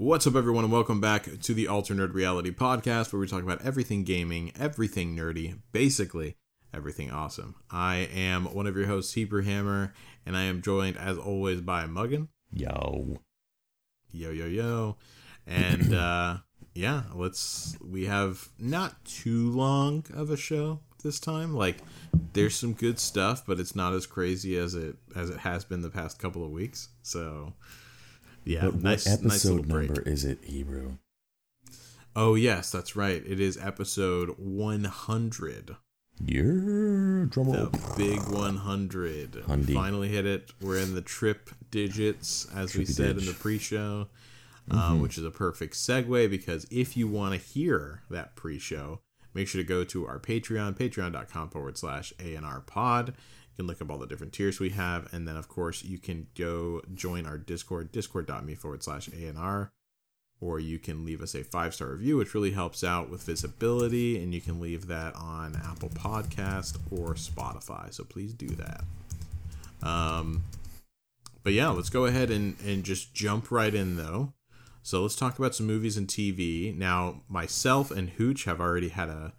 What's up, everyone, and welcome back to the Alternate Reality Podcast, where we talk about everything gaming, everything nerdy, basically everything awesome. I am one of your hosts, Hebrew Hammer, and I am joined, as always, by Muggin. Yo. Yo, yo, yo. And, uh, yeah, let's. We have not too long of a show this time. Like, there's some good stuff, but it's not as crazy as it as it has been the past couple of weeks. So, yeah, But nice what nice episode break. number is it, Hebrew? Oh yes, that's right. It is episode 100. Yeah, drum roll. The big 100. Hundy. finally hit it. We're in the trip digits, as we Trippy said in the pre-show, uh, which is a perfect segue because if you want to hear that pre-show, make sure to go to our Patreon, patreon.com forward slash ANR pod. You can look up all the different tiers we have. And then, of course, you can go join our Discord, discord.me forward slash ANR or you can leave us a five star review, which really helps out with visibility. And you can leave that on Apple Podcast or Spotify. So please do that. Um, but yeah, let's go ahead and, and just jump right in though. So let's talk about some movies and TV. Now, myself and Hooch have already had a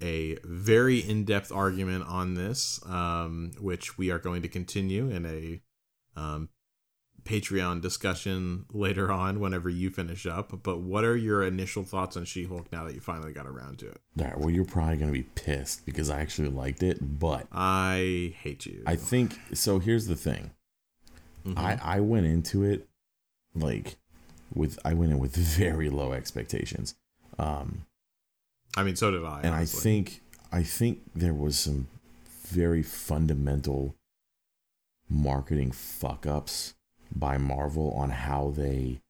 a very in depth argument on this, um, which we are going to continue in a um, Patreon discussion later on whenever you finish up. But what are your initial thoughts on She Hulk now that you finally got around to it? All right, well, you're probably going to be pissed because I actually liked it, but I hate you. I think so. Here's the thing Mhm. I, I went into it like with, I went in with very low expectations. Um, I mean, so did I. and I think, I think there was some very fundamental marketing fuck ups by Marvel on how they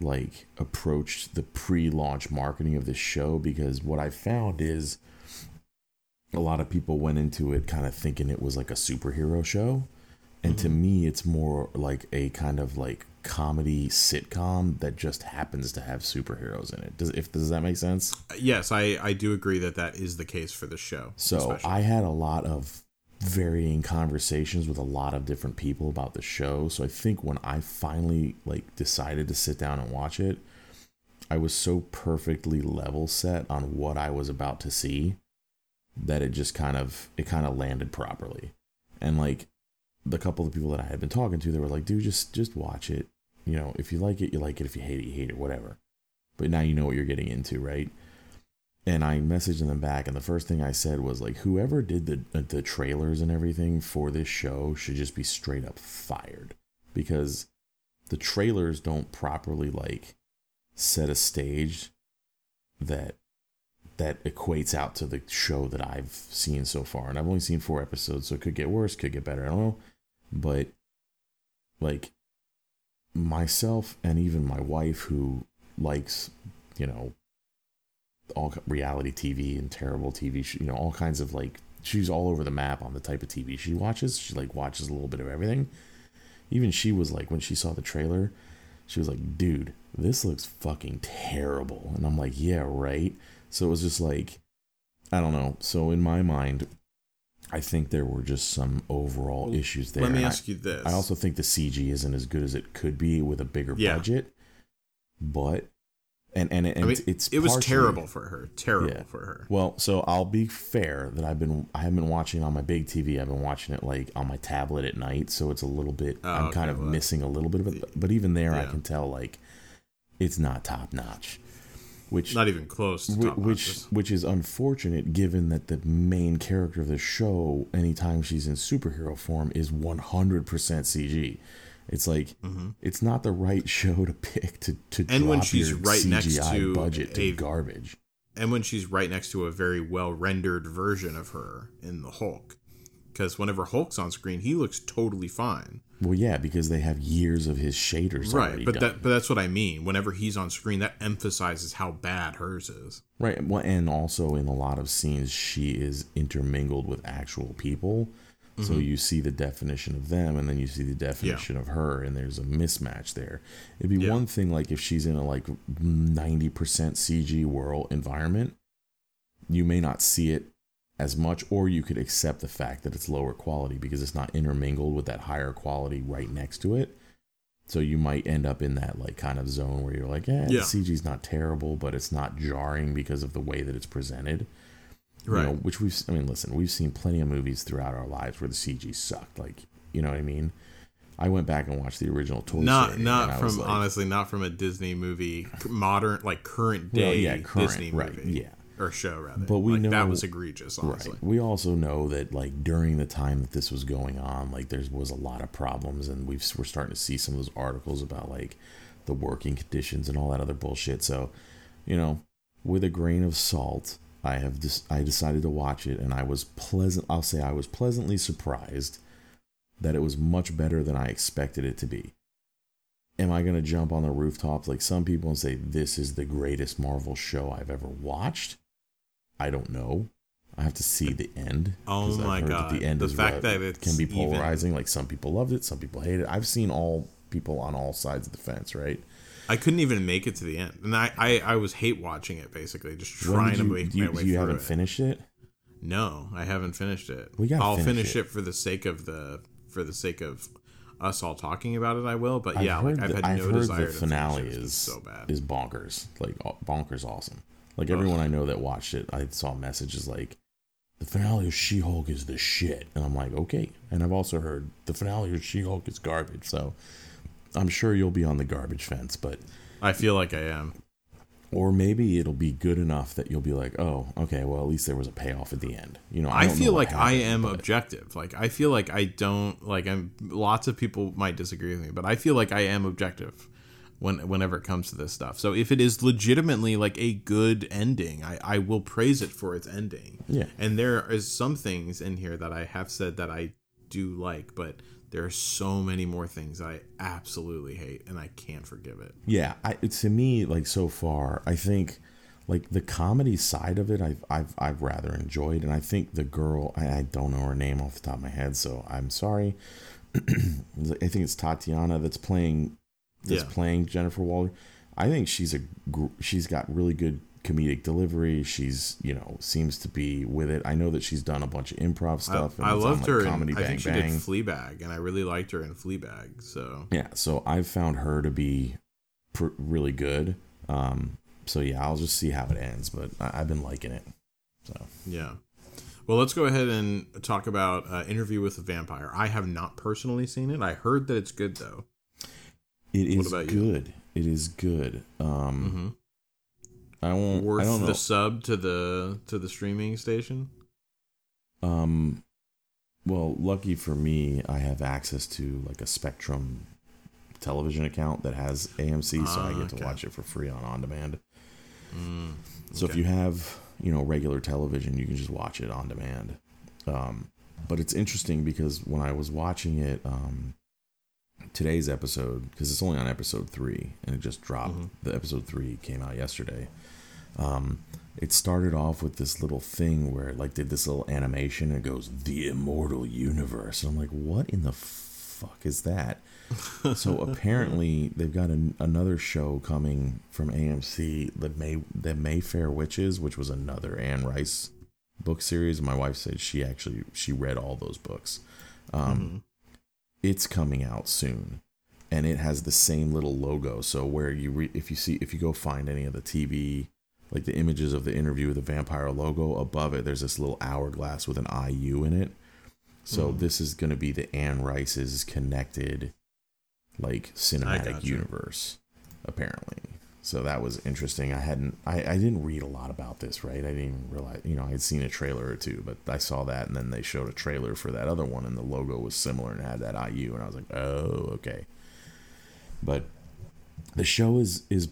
like approached the pre-launch marketing of this show because what I found is a lot of people went into it kind of thinking it was like a superhero show and to mm-hmm. me it's more like a kind of like comedy sitcom that just happens to have superheroes in it does if does that make sense yes, I I do agree that that is the case for the show. so especially. I had a lot of varying conversations with a lot of different people about the show. So I think when I finally like decided to sit down and watch it, I was so perfectly level set on what I was about to see that it just kind of it kind of landed properly. And like the couple of people that I had been talking to, they were like, "Dude, just just watch it. You know, if you like it, you like it. If you hate it, you hate it. Whatever." But now you know what you're getting into, right? and I messaged them back, and the first thing I said was like, whoever did the uh, the trailers and everything for this show should just be straight up fired because the trailers don't properly like set a stage that that equates out to the show that I've seen so far, and I've only seen four episodes, so it could get worse, could get better. I don't know, but like myself and even my wife who likes you know all reality TV and terrible TV, you know, all kinds of like she's all over the map on the type of TV she watches. She like watches a little bit of everything. Even she was like when she saw the trailer, she was like, "Dude, this looks fucking terrible." And I'm like, "Yeah, right." So it was just like I don't know. So in my mind, I think there were just some overall Well, issues there. Let me And I- ask you this. I also think the CG isn't as good as it could be with a bigger Yeah. budget. But and and, and I mean, it's it was terrible for her. Terrible Yeah. for her. Well, so I'll be fair that I've been I haven't been watching on my big TV. I've been watching it like on my tablet at night, so it's a little bit. Oh, I'm okay, kind of well, missing a little bit of it, but even there, I can tell like it's not top notch. Which Not even close to top which which is unfortunate given that the main character of the show anytime she's in superhero form is 100% CG it's like it's not the right show to pick to to Mm-hmm. And when she's your right next CGI to budget to a- garbage and when she's right next to a very well rendered version of her in the Hulk. Because whenever Hulk's on screen, he looks totally fine. well yeah because they have years of his shaders Right, but done. that but that's what I mean. Whenever he's on screen, that emphasizes how bad hers is. Right. Well, and also in a lot of scenes, she is intermingled with actual people. So mm-hmm. you see the definition of them, and then you see the definition of her, and there's a mismatch there. It'd be Yeah. one thing like if she's in a like ninety percent CG world environment, you may not see it as much, or you could accept the fact that it's lower quality because it's not intermingled with that higher quality right next to it. So you might end up in that like kind of zone where you're like, eh, Yeah. the CG's not terrible, but it's not jarring because of the way that it's presented. Right. You know, which we've I mean, listen, we've seen plenty of movies throughout our lives where the CG sucked. Like, you know what I mean? I went back and watched the original Toy not Story. not and I was from like, honestly not from a Disney movie, modern like current day well, yeah, current, Disney right, movie yeah. Or show rather. But we like, know- that was egregious. Honestly, Right. We also know that like during the time that this was going on, like there was a lot of problems, and we've we're starting to see some of those articles about like the working conditions and all that other bullshit. So, you know, with a grain of salt, I have this. I decided to watch it, and I was pleasant. I'll say I was pleasantly surprised that it was much better than I expected it to be. Am I going to jump on the rooftop like some people and say this is the greatest Marvel show I've ever watched? I don't know. I have to see the end. Oh my God. The end The fact that it's can be even- polarizing. Like some people loved it, some people hate it. I've seen all people on all sides of the fence, right? I couldn't even make it to the end, and I I, I was hate watching it basically, just trying did to make you, my way you through haven't it. finished it? No, I haven't finished it. We gotta I'll finish finish it. it. for the sake of the for the sake of us all talking about it. I will, but I've yeah, like I've the- had I've heard desire the to finale it. Is so bad. is bonkers, like bonkers awesome. Like everyone I know that watched it, I saw messages like, "The finale of She-Hulk is the shit," and I'm like, okay. And I've also heard the finale of She-Hulk is garbage. So I'm sure you'll be on the garbage fence, but I feel like I am. or maybe it'll be good enough that you'll be like, oh, okay, well at least there was a payoff at the end. You know, I, I, know feel what like I am but- objective. Like I feel like I don't like I'm lots of people might disagree with me, but I feel like I am objective when whenever it comes to this stuff. So if it is legitimately like a good ending, I, I will praise it for its ending. Yeah. And there is some things in here that I have said that I do like, but there are so many more things I absolutely hate and I can't forgive it. Yeah, I, to me, like so far, I think like the comedy side of it, I've I've I've rather enjoyed, and I think the girl, I, I don't know her name off the top of my head, so I'm sorry. I think it's Tatiana that's playing that's Yeah. playing Jennifer Waller. I think she's a she's got really good comedic delivery. She's you know seems to be with it. I know that she's done a bunch of improv stuff. I, I loved like, her. Comedy in, I think she Bang. did Fleabag, and I really liked her in Fleabag. So Yeah, so I've found her to be pr- really good. Um, so yeah, I'll just see how it ends, but I- I've been liking it. So Yeah. Well, let's go ahead and talk about uh, Interview with a Vampire. I have not personally seen it. I heard that it's good though. It is good. It is good. Um, hmm I won't. Worth I don't know. the sub to the to the streaming station. Um, well, lucky for me, I have access to like a Spectrum television account that has AMC, so I Ah, get to okay. watch it for free on on demand. Mm, So if you have, you know, regular television, you can just watch it on demand. Um, but it's interesting because when I was watching it, um, today's episode, because it's only on episode three and it just dropped, Mhm. the episode three came out yesterday. Um, it started off with this little thing where it like did this little animation and it goes, the immortal universe. And I'm like, what in the fuck is that? so apparently they've got an, another show coming from AMC, the May the Mayfair Witches, which was another Anne Rice book series. My wife said she actually she read all those books. Um, Mhm. It's coming out soon, and it has the same little logo. So where you re- if you see if you go find any of the TV like the images of the interview with the vampire logo above it, there's this little hourglass with an IU in it. So Mhm. this is going to be the Anne Rice's connected like cinematic universe apparently so that was interesting i hadn't I, I didn't read a lot about this right i didn't realize you know i had seen a trailer or two but i saw that and then they showed a trailer for that other one and the logo was similar and had that iu and i was like oh okay but the show is is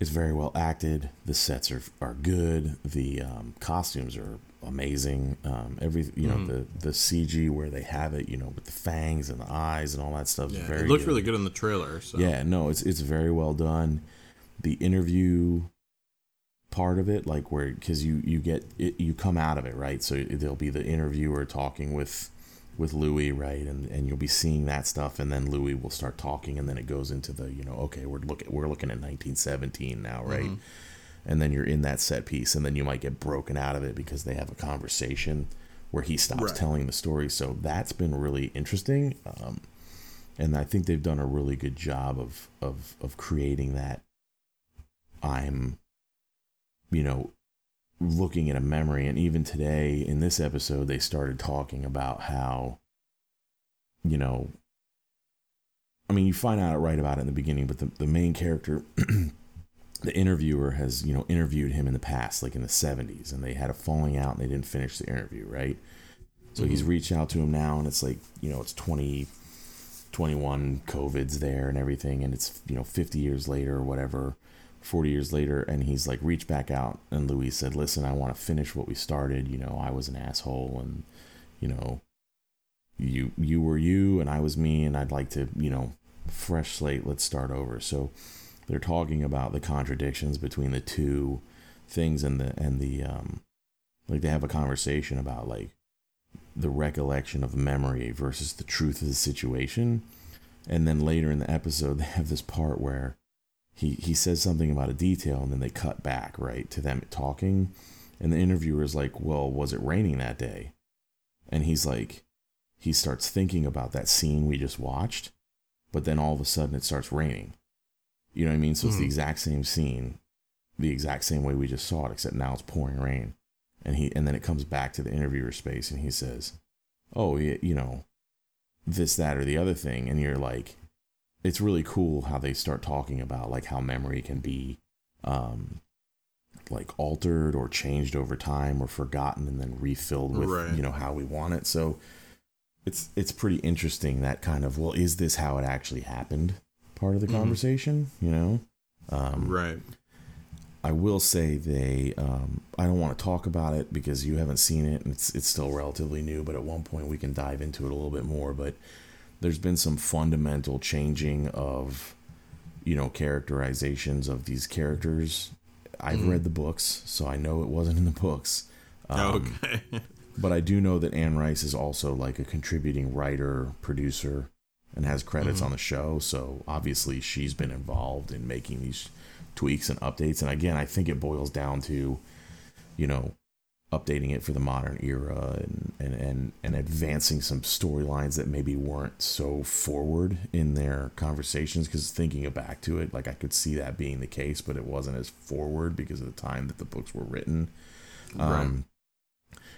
is very well acted the sets are are good the um, costumes are amazing um, every you know Mhm. the the cg where they have it you know with the fangs and the eyes and all that stuff is Yeah, very it looks good. really good in the trailer. So. Yeah, no, it's it's very well done. The interview part of it, like where because you you get it, you come out of it right, so there'll be the interviewer talking with with Louis, right, and and you'll be seeing that stuff, and then Louis will start talking, and then it goes into the you know okay we're looking we're looking at 1917 now, right, Mhm. and then you're in that set piece, and then you might get broken out of it because they have a conversation where he stops Right. telling the story. So that's been really interesting. Um, and I think they've done a really good job of of of creating that. I'm, you know, looking at a memory, and even today in this episode, they started talking about how, you know, I mean, you find out right about it in the beginning, but the, the main character, the interviewer has, you know, interviewed him in the past, like in the 70s, and they had a falling out and they didn't finish the interview, right? So mm-hmm. he's reached out to him now, and it's like, you know, it's 20, 21, COVID's there and everything, and it's, you know, 50 years later or whatever, 40 years later, and he's like, reached back out, and Louis said, listen, I want to finish what we started. You know, I was an asshole, and, you know, you you were you and I was me and I'd like to, you know, fresh slate, let's start over. So they're talking about the contradictions between the two things and the and the um like they have a conversation about like the recollection of memory versus the truth of the situation. And then later in the episode they have this part where he he says something about a detail and then they cut back, right, to them talking. And the interviewer is like, Well, was it raining that day? And he's like he starts thinking about that scene we just watched but then all of a sudden it starts raining. You know what I mean? So it's mm. the hmm. exact same scene, the exact same way we just saw it, except now it's pouring rain. And he and then it comes back to the interviewer space and he says, "Oh, you know, this, that, or the other thing," and you're like, it's really cool how they start talking about like how memory can be, um, like altered or changed over time or forgotten and then refilled with right. you know how we want it. So it's it's pretty interesting that kind of well is this how it actually happened part of the mm-hmm. conversation you know um, right i will say they um, i don't want to talk about it because you haven't seen it and it's it's still relatively new but at one point we can dive into it a little bit more but there's been some fundamental changing of you know characterizations of these characters i've mm. read the books so i know it wasn't in the books um, okay but I do know that Anne Rice is also like a contributing writer, producer, and has credits mm-hmm. on the show. So obviously she's been involved in making these tweaks and updates. And again, I think it boils down to, you know, updating it for the modern era and and and, and advancing some storylines that maybe weren't so forward in their conversations because thinking back to it like i could see that being the case but it wasn't as forward because of the time that the books were written right. um,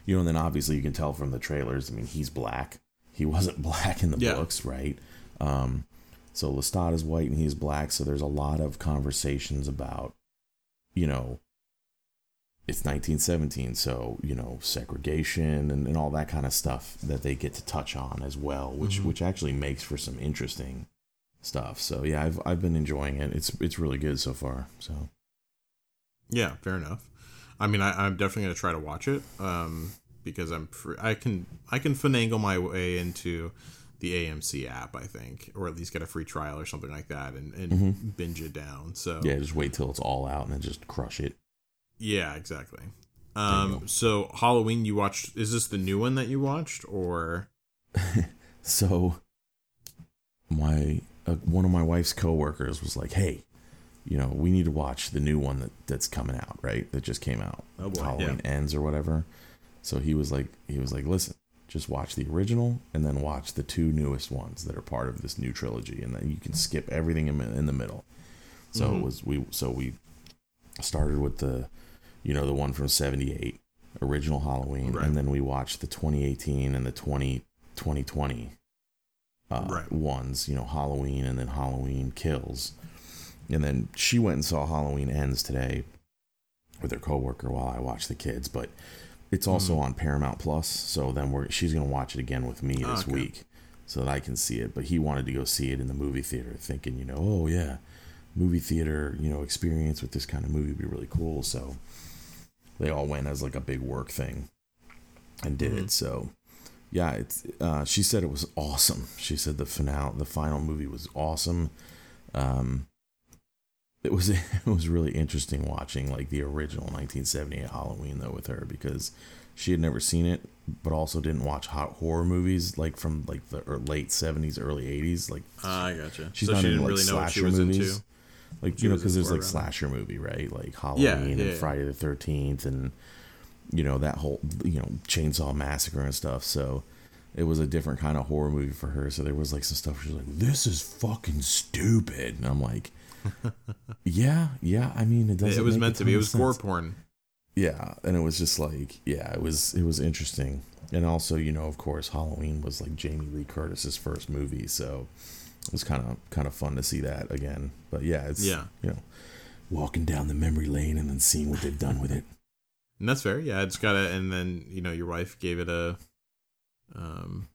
you know, and then obviously you can tell from the trailers. I mean, he's black. He wasn't black in the yeah. books, right? Um, so Lestat is white and he's black. So there's a lot of conversations about, you know, it's 1917, so you know segregation and, and all that kind of stuff that they get to touch on as well, which mm-hmm. which actually makes for some interesting stuff. So yeah, I've I've been enjoying it. It's it's really good so far. So yeah, fair enough. I mean, I, am definitely gonna try to watch it um, because I'm free. I can I can finagle my way into the AMC app, I think, or at least get a free trial or something like that, and, and mm-hmm. binge it down. So yeah, just wait till it's all out and then just crush it. Yeah, exactly. Um, so Halloween, you watched? Is this the new one that you watched, or? so, my uh, one of my wife's coworkers was like, "Hey, you know, we need to watch the new one that, that's coming out, right? That just came out. Oh boy, Halloween yeah. ends or whatever. So he was like, he was like, listen, just watch the original and then watch the two newest ones that are part of this new trilogy, and then you can skip everything in, in the middle. So mm-hmm. it was we so we started with the, you know, the one from '78, original Halloween, right. and then we watched the 2018 and the 20 2020 uh, right. ones. You know, Halloween and then Halloween Kills and then she went and saw Halloween Ends today with her coworker while I watched the kids. But it's also mm. on Paramount Plus, so then we're she's gonna watch it again with me this okay. week so that I can see it. But he wanted to go see it in the movie theater, thinking, you know, oh yeah, movie theater, you know, experience with this kind of movie would be really cool. So they all went as like a big work thing and did mm-hmm. it. So yeah, it's uh, she said it was awesome. She said the finale, the final movie was awesome. Um, it was it was really interesting watching like the original 1978 Halloween though with her because she had never seen it but also didn't watch hot horror movies like from like the late 70s early 80s like ah, I gotcha she's so not she didn't like, really know what she was movies. into like you know because there's like slasher movie right like Halloween yeah, yeah, and. Friday the 13th and you know that whole you know chainsaw massacre and stuff so it was a different kind of horror movie for her. So there was like some stuff. She was like, "This is fucking stupid," and I'm like, "Yeah, yeah. I mean, it doesn't." It was meant to be. It was gore porn. Yeah, and it was just like, yeah, it was it was interesting, and also, you know, of course, Halloween was like Jamie Lee Curtis's first movie, so it was kind of kind of fun to see that again. But yeah, it's Yeah. you know, walking down the memory lane and then seeing what they've done with it. And that's fair. Yeah, it's got a. And then you know your wife gave it a um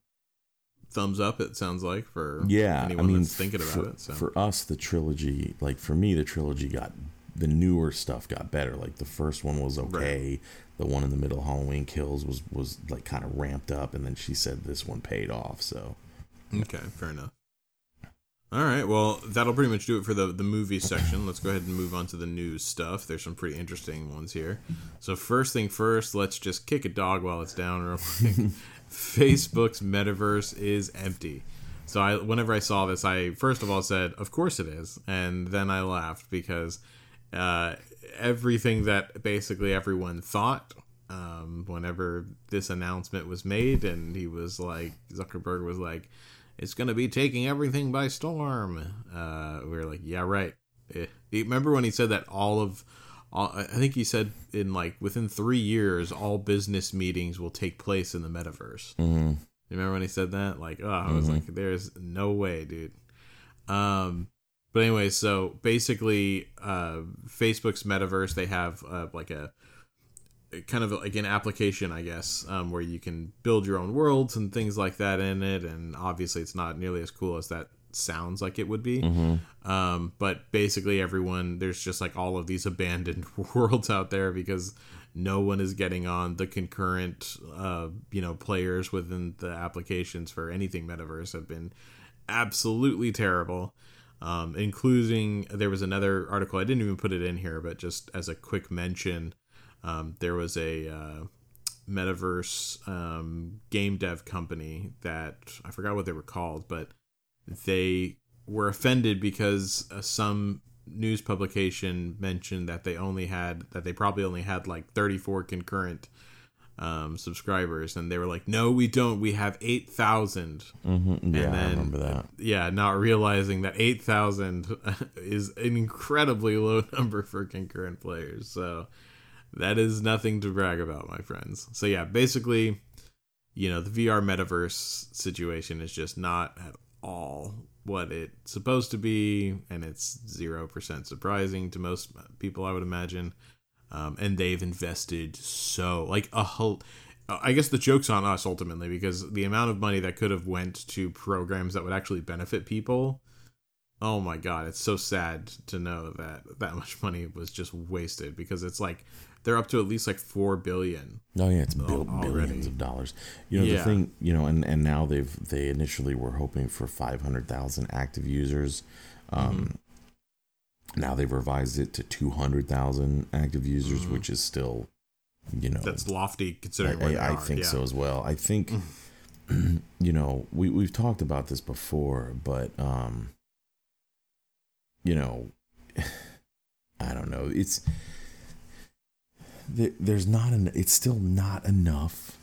thumbs up. It sounds like for Yeah, anyone I mean, that's thinking about for, it. So for us, the trilogy, like for me, the trilogy got the newer stuff got better. Like the first one was okay. The one in the middle, Halloween Kills, was was like kind of ramped up, and then she said this one paid off. So okay, fair enough. All right, well that'll pretty much do it for the the movie section. Let's go ahead and move on to the news stuff. There's some pretty interesting ones here. So first thing first, let's just kick a dog while it's down real quick. Facebook's metaverse is empty. So I whenever I saw this, I first of all said, "Of course it is," and then I laughed because uh, everything that basically everyone thought um, whenever this announcement was made, and he was like, Zuckerberg was like, "It's going to be taking everything by storm." Uh, we were like, "Yeah, right." Eh, Remember when he said that all of all, I think he said in like within three years, all business meetings will take place in the metaverse. mhm. You remember when he said that? Like, oh, I was Mhm. like, there's no way, dude. Um, but anyway, so basically, uh, Facebook's metaverse, they have uh, like a kind of like an application, I guess, um, where you can build your own worlds and things like that in it. And obviously, it's not nearly as cool as that sounds like it would be. Um, but basically, everyone there's just like all of these abandoned worlds out there because no one is getting on the concurrent, uh, you know, players within the applications for anything metaverse have been absolutely terrible. Um, including there was another article I didn't even put it in here, but just as a quick mention, um, there was a uh, metaverse um, game dev company that I forgot what they were called, but they were offended because uh, some news publication mentioned that they only had that they probably only had like 34 concurrent um, subscribers and they were like no we don't we have 8000 Mm-hmm. Yeah, I then- remember that. yeah not realizing that 8000 is an incredibly low number for concurrent players so that is nothing to brag about my friends. So yeah basically you know the vr metaverse situation is just not at all what it's supposed to be and it's 0% surprising to most people i would imagine. Um, and they've invested so like a whole i guess the joke's on us ultimately because the amount of money that could have went to programs that would actually benefit people oh my god it's so sad to know that that much money was just wasted because it's like they're up to at least like 4 billion Oh yeah, it's bil- already. billions of dollars. You know Yeah. the thing, you know, and and now they've they initially were hoping for five hundred thousand active users. Um, Now they've revised it to two hundred thousand active users, Mhm. which is still, you know, that's lofty I, considering I, I are. think yeah. so as well. I think, you know, we we've talked about this before, but um, you know, I don't know. It's there's not an. It's still not enough.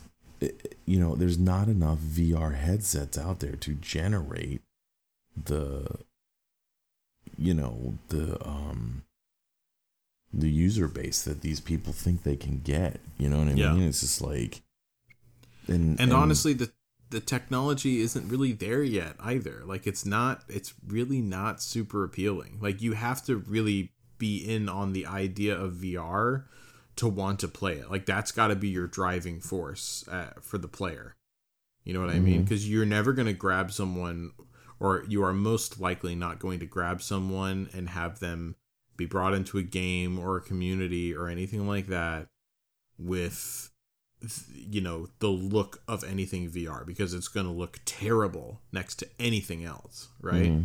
You know, there's not enough VR headsets out there to generate the, you know, the um, the user base that these people think they can get. You know what I Yeah. mean? It's just like, and and honestly the the technology isn't really there yet either like it's not it's really not super appealing like you have to really be in on the idea of VR to want to play it like that's got to be your driving force uh, for the player you know what i mean because you're never going to grab someone or you are most likely not going to grab someone and have them be brought into a game or a community or anything like that with you know the look of anything VR because it's going to look terrible next to anything else, right? Mhm.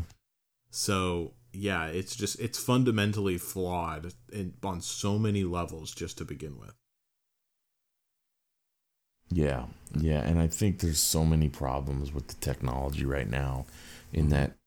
So yeah, it's just it's fundamentally flawed in, on so many levels just to begin with. Yeah, yeah, and I think there's so many problems with the technology right now, in that,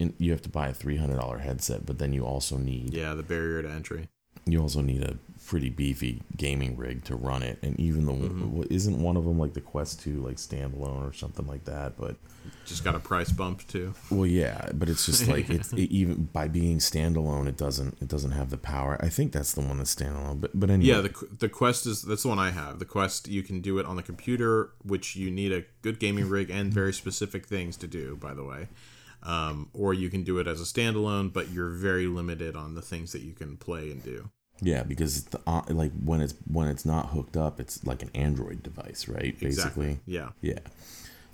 in, you have to buy a three hundred dollar headset, but then you also need Yeah, the barrier to entry. You also need a pretty beefy gaming rig to run it, and even the mm-hmm. isn't one of them like the Quest Two like standalone or something like that, but just got a price bump too. Well, yeah, but it's just like it's it, even by being standalone, it doesn't it doesn't have the power. I think that's the one that's standalone, but but anyway. Yeah, the the Quest is that's the one I have. The Quest you can do it on the computer, which you need a good gaming rig and very specific things to do. By the way. Um, or you can do it as a standalone, but you're very limited on the things that you can play and do. Yeah, because the, uh, like when it's when it's not hooked up, it's like an Android device, right? Basically. Exactly. Yeah. Yeah.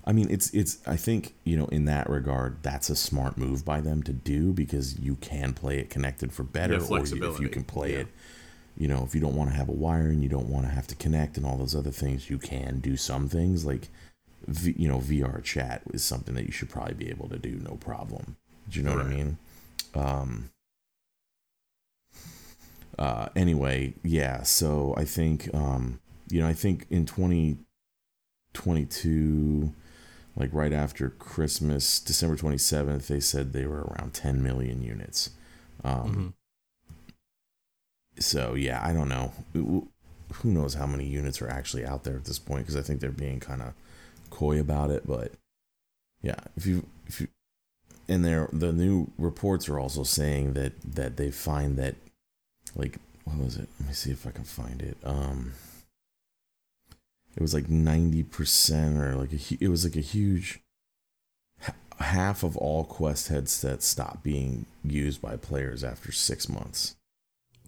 I mean, it's it's. I think you know, in that regard, that's a smart move by them to do because you can play it connected for better, or if you can play yeah. it, you know, if you don't want to have a wire and you don't want to have to connect and all those other things, you can do some things like, v, you know, VR chat is something that you should probably be able to do no problem. Do you know right. what I mean? Um, uh, anyway, yeah. So I think, um, you know, I think in 2022, like right after Christmas, December 27th, they said they were around 10 million units. Um, mm-hmm. So yeah, I don't know. Who knows how many units are actually out there at this point? Because I think they're being kind of coy about it. But yeah, if you if you and there the new reports are also saying that that they find that like what was it? Let me see if I can find it. Um, it was like ninety percent, or like a, it was like a huge half of all Quest headsets stopped being used by players after six months.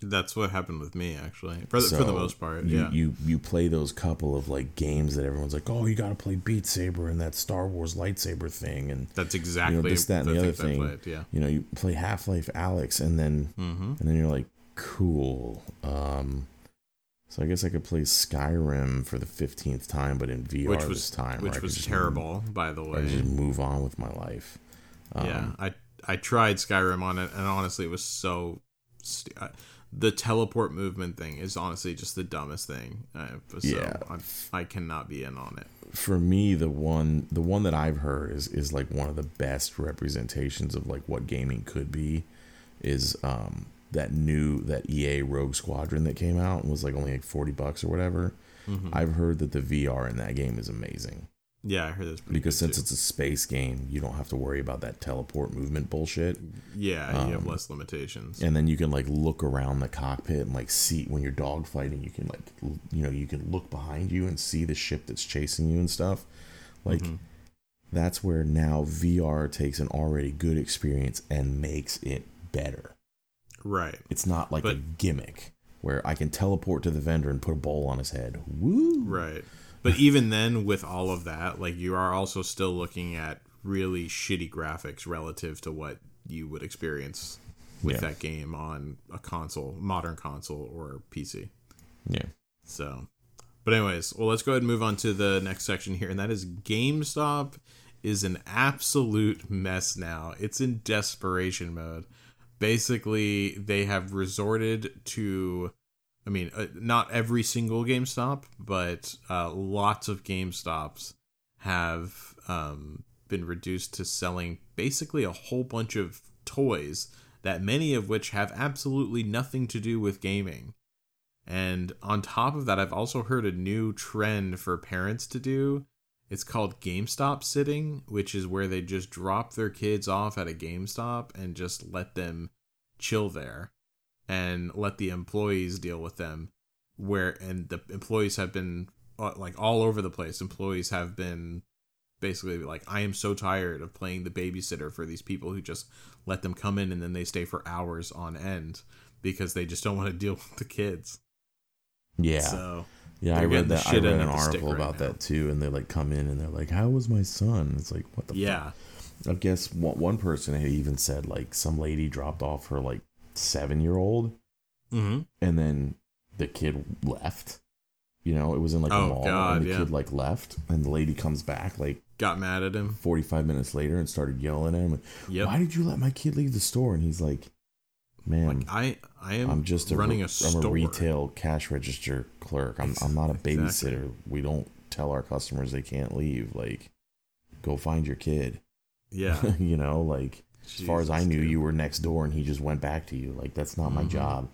That's what happened with me, actually, for the, so for the most part. You, yeah, you you play those couple of like games that everyone's like, oh, you got to play Beat Saber and that Star Wars lightsaber thing, and that's exactly you know, this, that, and the, the other thing. Played, yeah, you know, you play Half Life Alyx, and then mm-hmm. and then you're like, cool. Um, so I guess I could play Skyrim for the fifteenth time, but in VR which was, this time, which was terrible, move, by the way. I just move on with my life. Um, yeah, I I tried Skyrim on it, and honestly, it was so. St- the teleport movement thing is honestly just the dumbest thing. Uh, so yeah, I'm, I cannot be in on it. For me, the one the one that I've heard is is like one of the best representations of like what gaming could be. Is um that new that EA Rogue Squadron that came out and was like only like forty bucks or whatever. Mm-hmm. I've heard that the VR in that game is amazing. Yeah, I heard that's because since too. it's a space game, you don't have to worry about that teleport movement bullshit. Yeah, um, you have um, less limitations. And then you can like look around the cockpit and like see when you're dogfighting, you can like you know you can look behind you and see the ship that's chasing you and stuff. Like mm-hmm. that's where now VR takes an already good experience and makes it better. Right. It's not like but, a gimmick where I can teleport to the vendor and put a bowl on his head. Woo! Right. But even then, with all of that, like you are also still looking at really shitty graphics relative to what you would experience with yeah. that game on a console, modern console or PC. Yeah. So, but anyways, well, let's go ahead and move on to the next section here, and that is GameStop is an absolute mess now. It's in desperation mode basically they have resorted to I mean, uh, not every single GameStop, but uh, lots of GameStops have um, been reduced to selling basically a whole bunch of toys that many of which have absolutely nothing to do with gaming. And on top of that, I've also heard a new trend for parents to do. It's called GameStop sitting, which is where they just drop their kids off at a GameStop and just let them chill there and let the employees deal with them. Where and the employees have been uh, like all over the place. Employees have been basically like i am so tired of playing the babysitter for these people who just let them come in and then they stay for hours on end because they just don't want to deal with the kids. Yeah. So yeah i read that i read an article about right that too and they like come in and they're like how was my son it's like what the yeah fuck? i guess one person had even said like some lady dropped off her like seven year old, mm-hmm. and then the kid left. You know, it was in like oh, a mall, God, and the yeah. kid like left, and the lady comes back like got mad at him. Forty five minutes later, and started yelling at him. Yep. Why did you let my kid leave the store? And he's like, "Man, like, I I am I'm just a, running a I'm store. a retail cash register clerk. I'm I'm not a babysitter. Exactly. We don't tell our customers they can't leave. Like, go find your kid. Yeah, you know, like." as far as I knew, you were next door, and he just went back to you. Like that's not mm-hmm. my job.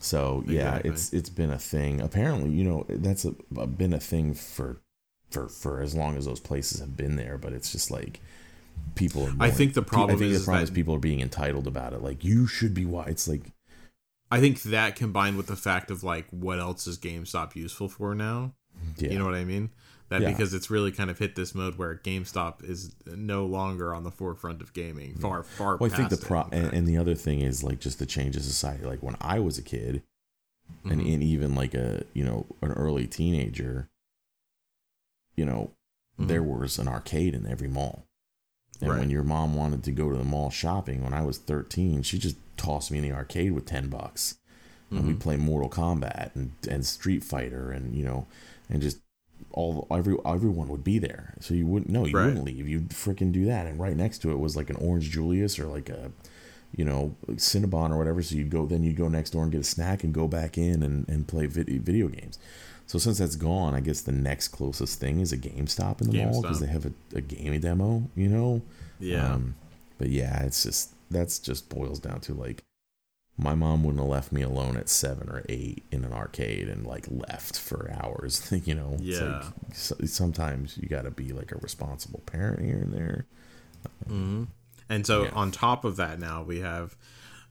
So yeah, Exactly. it's it's been a thing. Apparently, you know, that's a, been a thing for for for as long as those places have been there. But it's just like people. I think the problem I think is the problem that- is people are being entitled about it. Like you should be. Why it's like I think that combined with the fact of like what else is GameStop useful for now? yeah, You know what I mean? That Yeah. because it's really kind of hit this mode where GameStop is no longer on the forefront of gaming. Far, far. Well, I think the pro and, and the other thing is like just the change of society. Like when I was a kid, and, Mhm. and even like a you know an early teenager, you know, Mhm. there was an arcade in every mall. And Right. when your mom wanted to go to the mall shopping when I was 13, she just tossed me in the arcade with 10 bucks. And we'd Mhm. play Mortal Kombat and, and Street Fighter and, you know, and just all every everyone would be there. So you wouldn't no, you Right. wouldn't leave. You'd freaking do that. And right next to it was like an Orange Julius or like a you know, Cinnabon or whatever. So you'd go, then you'd go next door and get a snack and go back in and, and play video, video games. So since that's gone, I guess the next closest thing is a GameStop in the mall because they have a, a gaming demo, you know? yeah. Um, but yeah, it's just, that's just boils down to like, my mom wouldn't have left me alone at seven or eight in an arcade and like left for hours, you know? It's Yeah. like, so, sometimes you got to be like a responsible parent here and there. hmm And so Yeah. on top of that, now we have,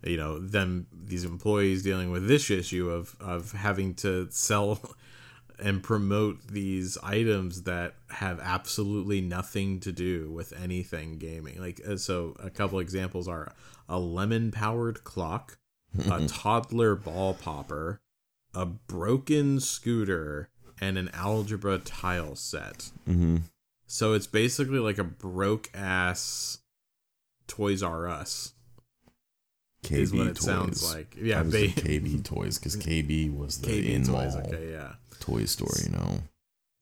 you know, them these employees dealing with this issue of of having to sell and promote these items that have absolutely nothing to do with anything gaming. Like uh, so, a couple examples are a lemon powered clock, a toddler ball popper, a broken scooter, and an algebra tile set. Mm-hmm. So it's basically like a broke ass Toys R Us KB is what it toys. sounds like. Yeah, I was ba- KB toys because KB was the KB in Toys. mall Okay, yeah. Toy store, you know.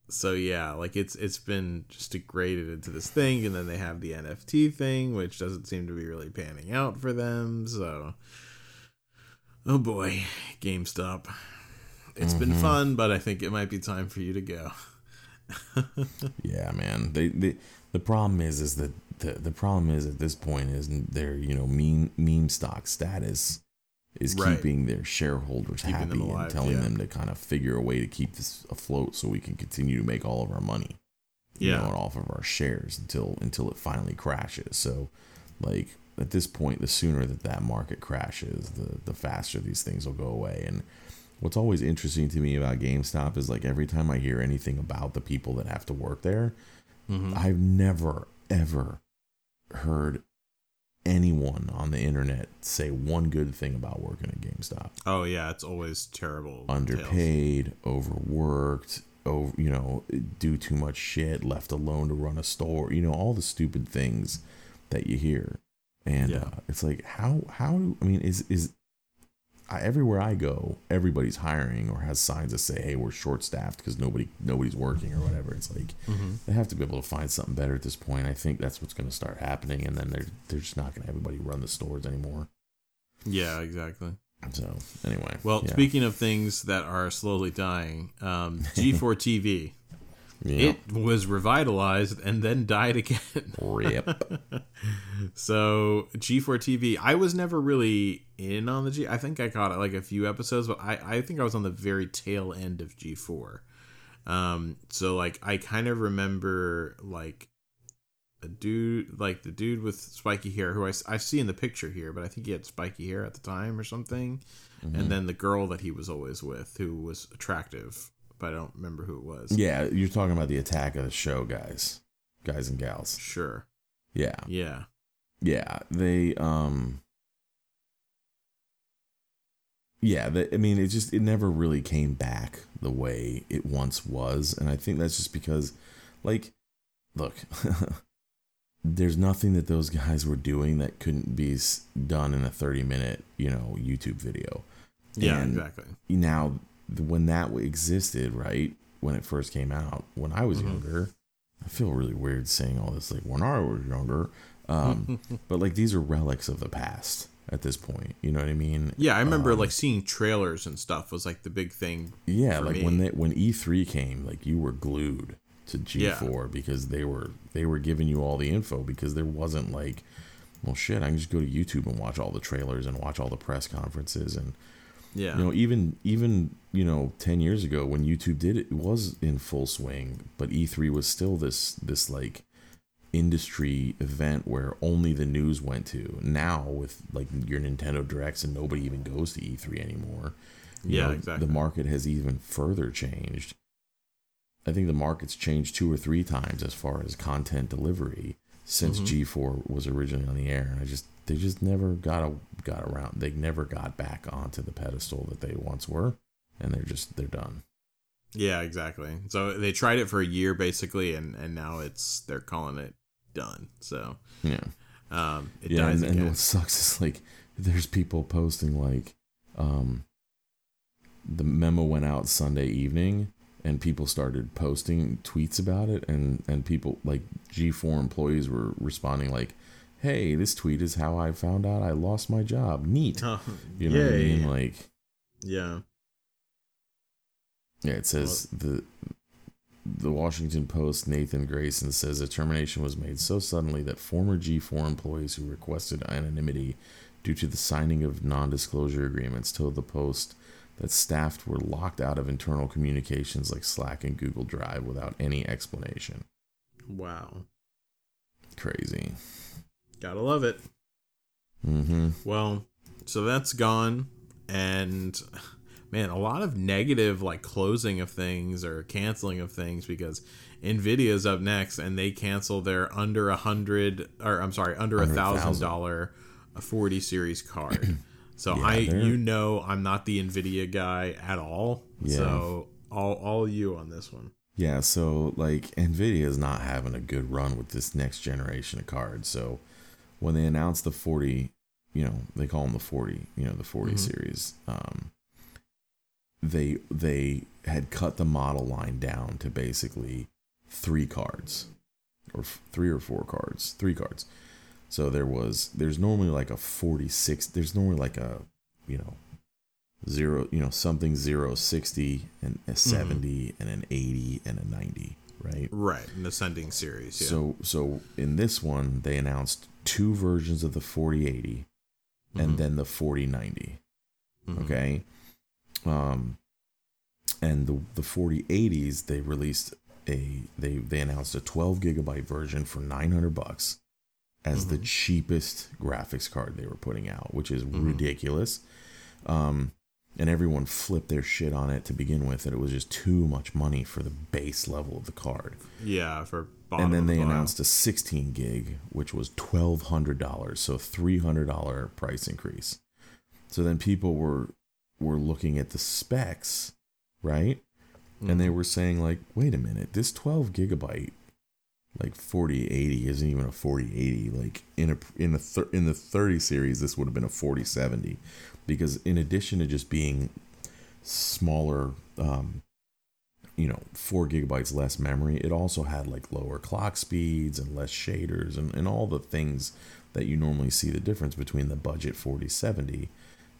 So yeah, like it's it's been just degraded into this thing, and then they have the NFT thing, which doesn't seem to be really panning out for them. So, oh boy, GameStop. It's been Mhm. fun, but I think it might be time for you to go. Yeah, man. They, they the problem is is that the the problem is at this point is their you know meme meme stock status is Right. keeping their shareholders Keeping happy alive, and telling yeah. them to kind of figure a way to keep this afloat so we can continue to make all of our money. You Yeah. know, off of our shares until until it finally crashes. So, like at this point, the sooner that that market crashes, the the faster these things will go away. And what's always interesting to me about GameStop is like every time I hear anything about the people that have to work there, Mhm. I've never ever heard anyone on the internet say one good thing about working at GameStop. Oh yeah, it's always terrible. tales. Underpaid, overworked, over you know, do too much shit, left alone to run a store, you know, all the stupid things that you hear. And Yeah. uh, it's like how how I mean is is I, everywhere I go, everybody's hiring or has signs that say, "Hey, we're short staffed because nobody nobody's working" or whatever. It's like Mhm. they have to be able to find something better at this point. I think that's what's going to start happening, and then they're they're just not going to everybody run the stores anymore. Yeah, exactly. So anyway, Well, yeah. speaking of things that are slowly dying, um, G4 TV, yeah. it was revitalized and then died again. rip. so G4 TV, I was never really in on the G. I think I caught like a few episodes, but I I think I was on the very tail end of G4. Um, so like I kind of remember like a dude like the dude with spiky hair who I, I see in the picture here, but I think he had spiky hair at the time or something. Mhm. And then the girl that he was always with who was attractive, but I don't remember who it was. yeah, you're talking about the attack of the show, guys, guys and gals. Sure. Yeah, Yeah. yeah. They um. Yeah, they, I mean, it just it never really came back the way it once was, and I think that's just because, like, look, there's nothing that those guys were doing that couldn't be done in a 30 minute, you know, YouTube video. Yeah, And exactly. Now, when that existed, right, when it first came out, when I was Mhm. younger, I feel really weird saying all this, like when I was younger, um, but like these are relics of the past at this point. You know what I mean? Yeah, I remember Um, like seeing trailers and stuff was like the big thing. Yeah, like when they when E3 came, like you were glued to G4 because they were they were giving you all the info because there wasn't like well shit, I can just go to YouTube and watch all the trailers and watch all the press conferences and Yeah. You know, even even you know, ten years ago when YouTube did it, it was in full swing, but E3 was still this this like industry event where only the news went to. Now with like your Nintendo Directs and nobody even goes to E3 anymore. You Yeah, know, exactly. The market has even further changed. I think the market's changed two or three times as far as content delivery since Mhm. G4 was originally on the air. I just they just never got a, got around. They never got back onto the pedestal that they once were, and they're just they're done. Yeah, exactly. So they tried it for a year basically, and and now it's they're calling it done. So Yeah. um, it yeah, dies and, and what sucks is like there's people posting like um the memo went out Sunday evening and people started posting tweets about it and and people like G4 employees were responding like hey this tweet is how I found out I lost my job. Neat. Oh, you know what I mean? Like yeah. yeah it says the the Washington Post Nathan Grayson says a termination was made so suddenly that former G4 employees who requested anonymity due to the signing of non-disclosure agreements told the Post that staff were locked out of internal communications like Slack and Google Drive without any explanation. Wow. Crazy. Gotta love it. Mm-hmm. Well, so that's gone, and man, a lot of negative like closing of things or canceling of things because Nvidia's up next and they cancel their under a hundred or I'm sorry, under a thousand dollar a 40 series card. So Yeah, I you know I'm not the Nvidia guy at all. Yeah. So all all you on this one. Yeah, so like Nvidia is not having a good run with this next generation of cards. So when they announced the 40, you know, they call them the 40, you know, the 40 Mhm. series. Um, they they had cut the model line down to basically three cards, or f- three or four cards, three cards. So there was there's normally like a 46. There's normally like a you know zero you know something zero 60 and a 70 and an 80 and a 90 right Right, an ascending series. Yeah. so so in this one they announced two versions of the 4080 and Mhm. then the 4090 Mhm. okay um and the the 4080s they released a they they announced a 12 gigabyte version for 900 bucks as the Mhm. cheapest graphics card they were putting out which is Mhm. ridiculous um and everyone flipped their shit on it to begin with that it was just too much money for the base level of the card Yeah, for and then they the announced a 16 gig which was $1200 so $300 price increase so then people were were looking at the specs right and they Mhm. were saying like wait a minute this 12 gigabyte like 4080 isn't even a 4080 like in a in a thir- in the 30 series this would have been a 4070 because in addition to just being smaller um you know 4 gigabytes less memory it also had like lower clock speeds and less shaders and, and all the things that you normally see the difference between the budget 4070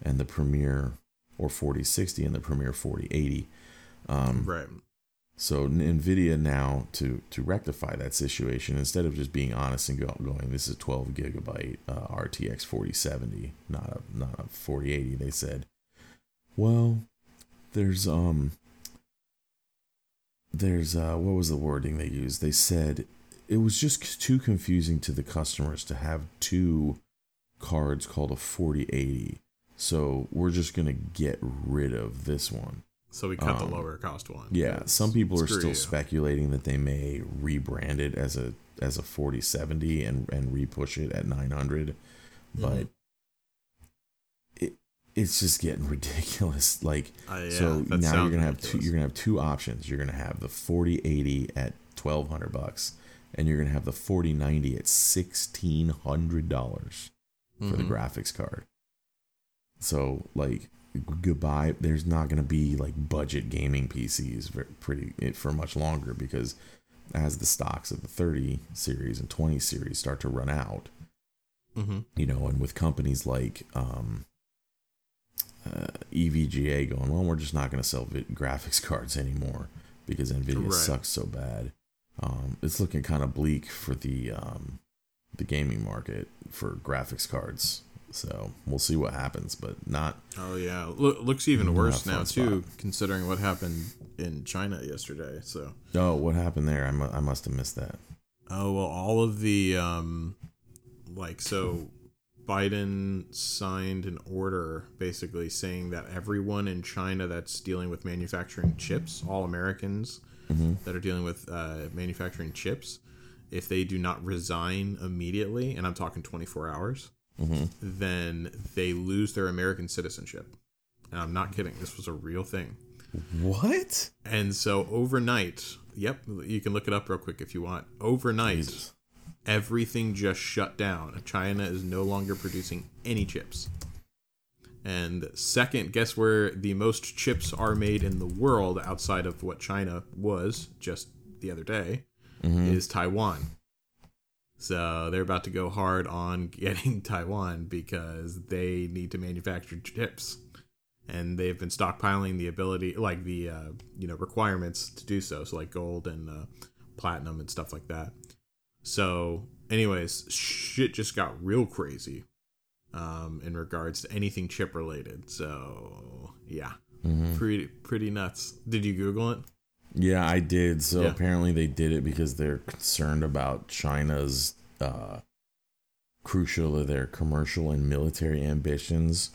and the premiere or 4060 and the premiere 4080 um, right. So Nvidia now to to rectify that situation, instead of just being honest and go, going, this is a 12 gigabyte uh, RTX 4070, not a not a 4080. They said, well, there's um, there's uh, what was the wording they used? They said it was just too confusing to the customers to have two cards called a 4080. So we're just gonna get rid of this one. So we cut Um, the lower cost one. Yeah, some people are still you. speculating that they may rebrand it as a as a 4070 and and repush it at 900, but Mhm. it it's just getting ridiculous. Like Uh, yeah, so now you're gonna have two you're gonna have two options. You're gonna have the 4080 at 1200 bucks, and you're gonna have the 4090 at 1600 dollars for the Mhm. graphics card. So like goodbye. There's not going to be like budget gaming PCs for pretty for much longer because as the stocks of the 30 series and 20 series start to run out, Mhm. you know, and with companies like um, uh, EVGA going, well, we're just not going to sell vi- graphics cards anymore because Nvidia Right. sucks so bad. Um, it's looking kind of bleak for the um, the gaming market for graphics cards So we'll see what happens, but not. Oh yeah, Look, looks even worse now too, spot. considering what happened in China yesterday. So, Oh, what happened there? I, mu- I must have missed that. oh well, all of the um, like so, Biden signed an order basically saying that everyone in China that's dealing with manufacturing chips, all Americans that are dealing with uh, manufacturing chips, if they do not resign immediately, and I'm talking 24 hours, Mm-hmm. then they lose their American citizenship. And I'm not kidding. This was a real thing. What? And so overnight, yep, you can look it up real quick if you want. Overnight, Jesus. everything just shut down. China is no longer producing any chips. And second, guess where the most chips are made in the world outside of what China was just the other day mm-hmm. is Taiwan. So they're about to go hard on getting Taiwan because they need to manufacture chips. And they've been stockpiling the ability, like the uh, you know requirements to do so, so like gold and uh, platinum and stuff like that. So, anyways, shit just got real crazy um, in regards to anything chip related. So, yeah, pretty pretty nuts. Did you Google it? Yeah, I did. So Yeah. apparently they did it because they're concerned about China's uh, crucial to their commercial and military ambitions.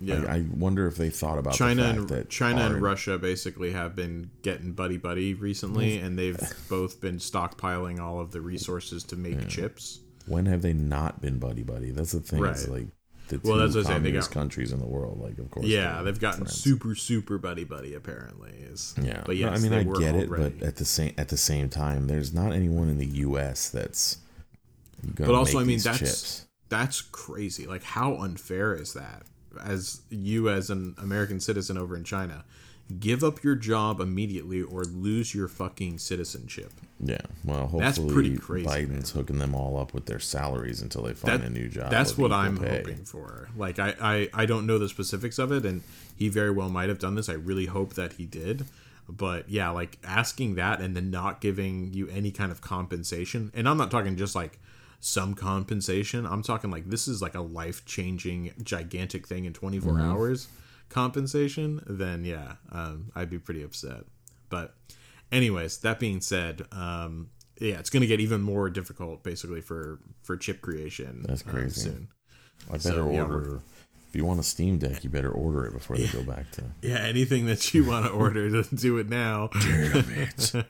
Yeah. I, I wonder if they thought about China and that China and Russia basically have been getting buddy buddy recently, and they've both been stockpiling all of the resources to make chips. When have they not been buddy buddy? That's the thing. It's like the Well, that's what I say, they got- countries in the world. Like, of course. Yeah, they've gotten friends. super super buddy buddy apparently. Is Yeah, but No, I mean I get it, already. but at the same at the same time, there's not anyone in the U.S. that's. But also, I mean, that's chips. that's crazy. Like, how unfair is that? As you, as an American citizen over in China, give up your job immediately or lose your fucking citizenship. Yeah, well, hopefully That's pretty crazy, Biden's hooking them all up with their salaries until they find That- a new job. That's what I'm pay. hoping for. Like, I, I I don't know the specifics of it, and he very well might have done this. I really hope that he did. But yeah, like asking that and then not giving you any kind of compensation, and I'm not talking just like some compensation. I'm talking like this is like a life changing, gigantic thing in 24 Mm-hmm. hours compensation. Then yeah, um, I'd be pretty upset. But anyways, that being said, um, yeah, it's going to get even more difficult basically for for chip creation. That's uh, crazy. soon. I better So, yeah. If you want a Steam Deck, you better order it before they go back to. Yeah, anything that you want to order, do it now. Damn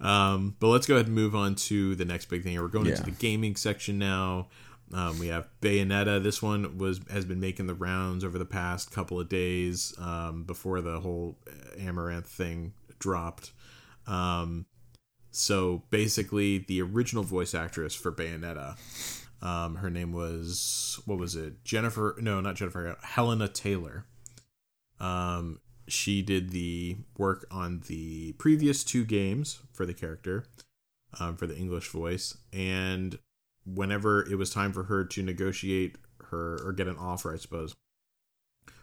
um, but let's go ahead and move on to the next big thing. We're going into the gaming section now. Um, we have Bayonetta. This one was has been making the rounds over the past couple of days um, before the whole Amaranth thing dropped. Um, so basically, the original voice actress for Bayonetta, um, her name was what was it? Jennifer? No, not Jennifer. Hellena Taylor. Um, she did the work on the previous two games for the character, um, for the English voice, and whenever it was time for her to negotiate her or get an offer, I suppose,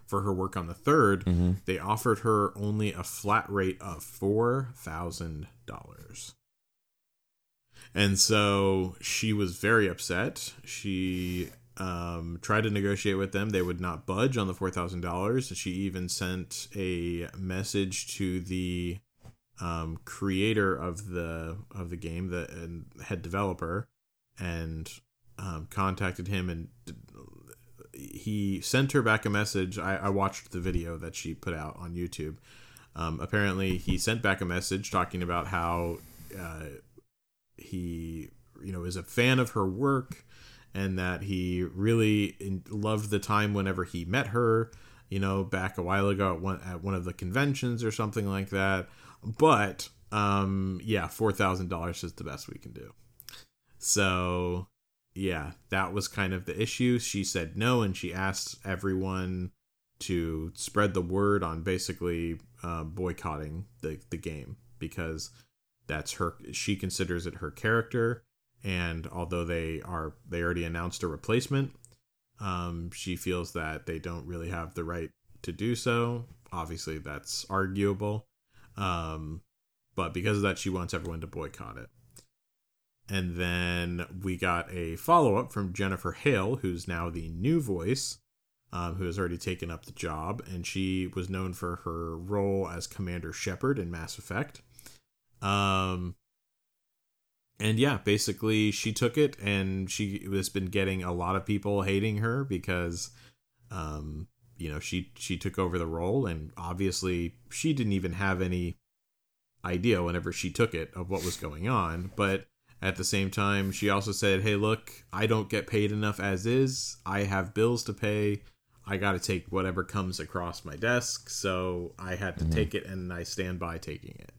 for her work on the 3rd Mhm. they offered her only a flat rate of four thousand dollars. And so she was very upset. She um, tried to negotiate with them. They would not budge on the four thousand dollars. And she even sent a message to the um, creator of the of the game, the and head developer, and um, contacted him and he sent her back a message. I, I watched the video that she put out on YouTube. Um, apparently, he sent back a message talking about how uh, he, you know, is a fan of her work and that he really loved the time whenever he met her, you know, back a while ago at one, at one of the conventions or something like that. But um, yeah, four thousand dollars is the best we can do. So yeah, that was kind of the issue. She said no, and she asked everyone to spread the word on basically uh, boycotting the the game because that's her. She considers it her character, and although they are they already announced a replacement, um, she feels that they don't really have the right to do so. Obviously, that's arguable, um, but because of that, she wants everyone to boycott it. And then we got a follow up from Jennifer Hale, who's now the new voice, um, who has already taken up the job, and she was known for her role as Commander Shepard in Mass Effect. Um, and yeah, basically she took it, and she has been getting a lot of people hating her because, um, you know, she she took over the role, and obviously she didn't even have any idea whenever she took it of what was going on, but at the same time, she also said, "Hey, look, I don't get paid enough as is. I have bills to pay. I got to take whatever comes across my desk, so I had to mm-hmm. take it, and I stand by taking it."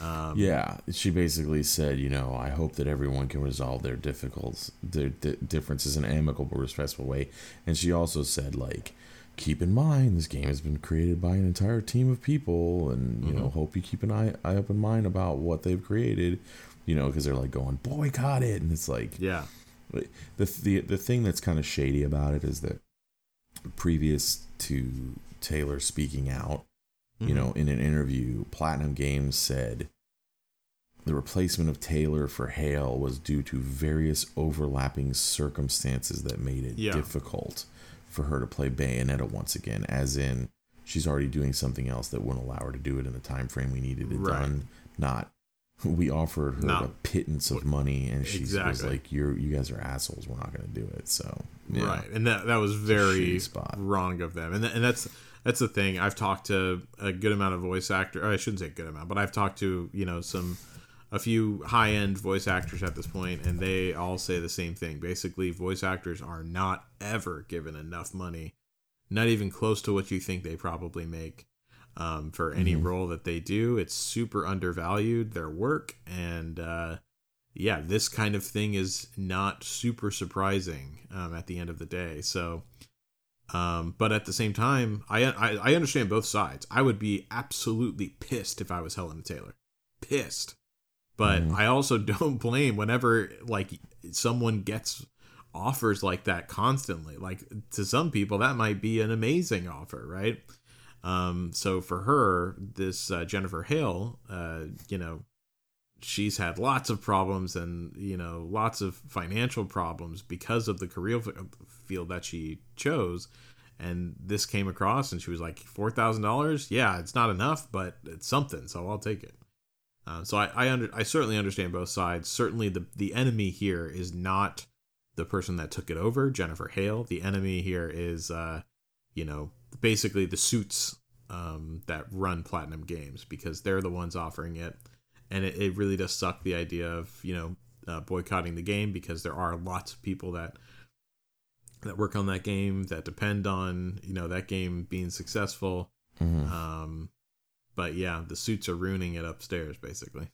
Um, yeah, she basically said, you know, I hope that everyone can resolve their difficulties, their differences in an amicable, respectful way. And she also said, like, keep in mind this game has been created by an entire team of people, and you mm-hmm. know, hope you keep an eye, eye open mind about what they've created you know, because they're like going boycott it, and it's like yeah. The the the thing that's kind of shady about it is that previous to Taylor speaking out, mm-hmm. you know, in an interview, Platinum Games said the replacement of Taylor for Hale was due to various overlapping circumstances that made it yeah. difficult for her to play Bayonetta once again, as in she's already doing something else that wouldn't allow her to do it in the time frame we needed it right. done, not we offered her no. a pittance of money and she exactly. was like you're you guys are assholes. We're not going to do it. So yeah. right. And that that was very wrong of them. And, th- and that's that's the thing. I've talked to a good amount of voice actor i shouldn't say good amount but i've talked to you know some a few high end voice actors at this point and they all say the same thing. Basically voice actors are not ever given enough money not even close to what you think they probably make um, for any mm-hmm. role that they do. It's super undervalued their work, and uh, yeah, this kind of thing is not super surprising um, at the end of the day. So, um, but at the same time, I, I, I understand both sides. I would be absolutely pissed if I was Helen Taylor, pissed. But mm-hmm. I also don't blame whenever like someone gets offers like that constantly. Like to some people, that might be an amazing offer, right? Um, so for her, this uh, Jennifer Hale, uh, you know, she's had lots of problems and you know lots of financial problems because of the career field that she chose. And this came across and she was like $4000 yeah it's not enough but it's something so i'll take it. Uh, so i I, under, I certainly understand both sides. Certainly the the enemy here is not the person that took it over jennifer hale. The enemy here is uh you know basically the suits um, that run platinum games because they're the ones offering it. And it, it really does suck the idea of you know uh, boycotting the game because there are lots of people that that work on that game that depend on you know that game being successful. Mm-hmm. um but yeah the suits are ruining it upstairs basically.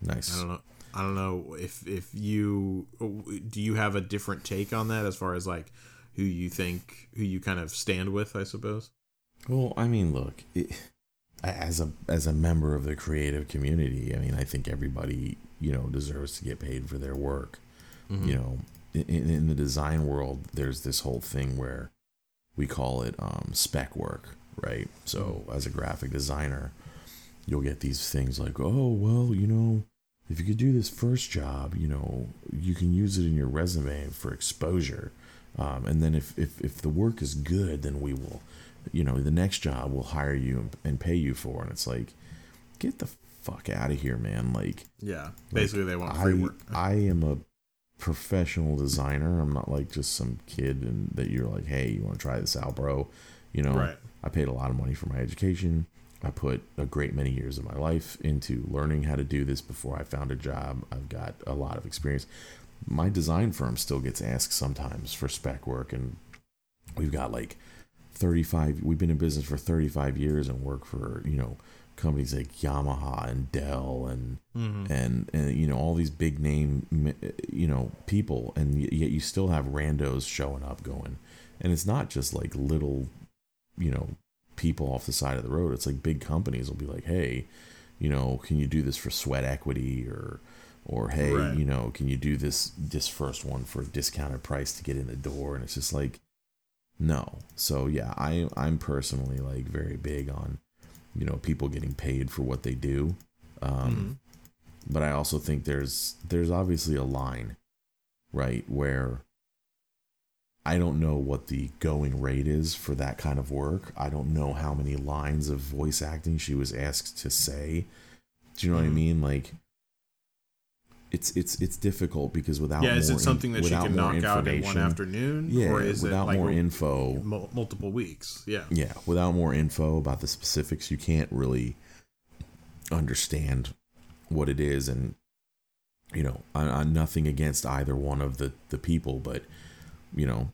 Nice. I don't know i don't know if if you do you have a different take on that as far as like who you think who you kind of stand with, I suppose. Well, I mean, look, it, as a as a member of the creative community, I mean, I think everybody you know deserves to get paid for their work. Mm-hmm. You know, in, in, the design world, there's this whole thing where we call it um, spec work, right? So, mm-hmm. as a graphic designer, you'll get these things like, oh, well, you know, if you could do this first job, you know, you can use it in your resume for exposure. Um, and then if, if, if the work is good, then we will, you know, the next job we'll hire you and, and pay you for. And it's like, get the fuck out of here, man. Like, yeah, basically like, they want free I, work. I am a professional designer. I'm not like just some kid and that you're like, hey, you want to try this out, bro? You know, right. I paid a lot of money for my education. I put a great many years of my life into learning how to do this before I found a job. I've got a lot of experience my design firm still gets asked sometimes for spec work and we've got like 35 we've been in business for 35 years and work for you know companies like Yamaha and Dell and mm-hmm. and and you know all these big name you know people and yet you still have randos showing up going and it's not just like little you know people off the side of the road it's like big companies will be like hey you know can you do this for sweat equity or or hey right. you know can you do this this first one for a discounted price to get in the door and it's just like no so yeah i i'm personally like very big on you know people getting paid for what they do um but I also think there's there's obviously a line, right, where I don't know what the going rate is for that kind of work. I don't know how many lines of voice acting she was asked to say. Do you know mm-hmm. what I mm-hmm. mean? Like it's it's it's difficult because without yeah, is it something in, that you can knock out in one afternoon? Yeah, or is without it like more info, multiple weeks. Yeah, yeah, without more info about the specifics, you can't really understand what it is. And you know, I, I'm nothing against either one of the the people, but you know,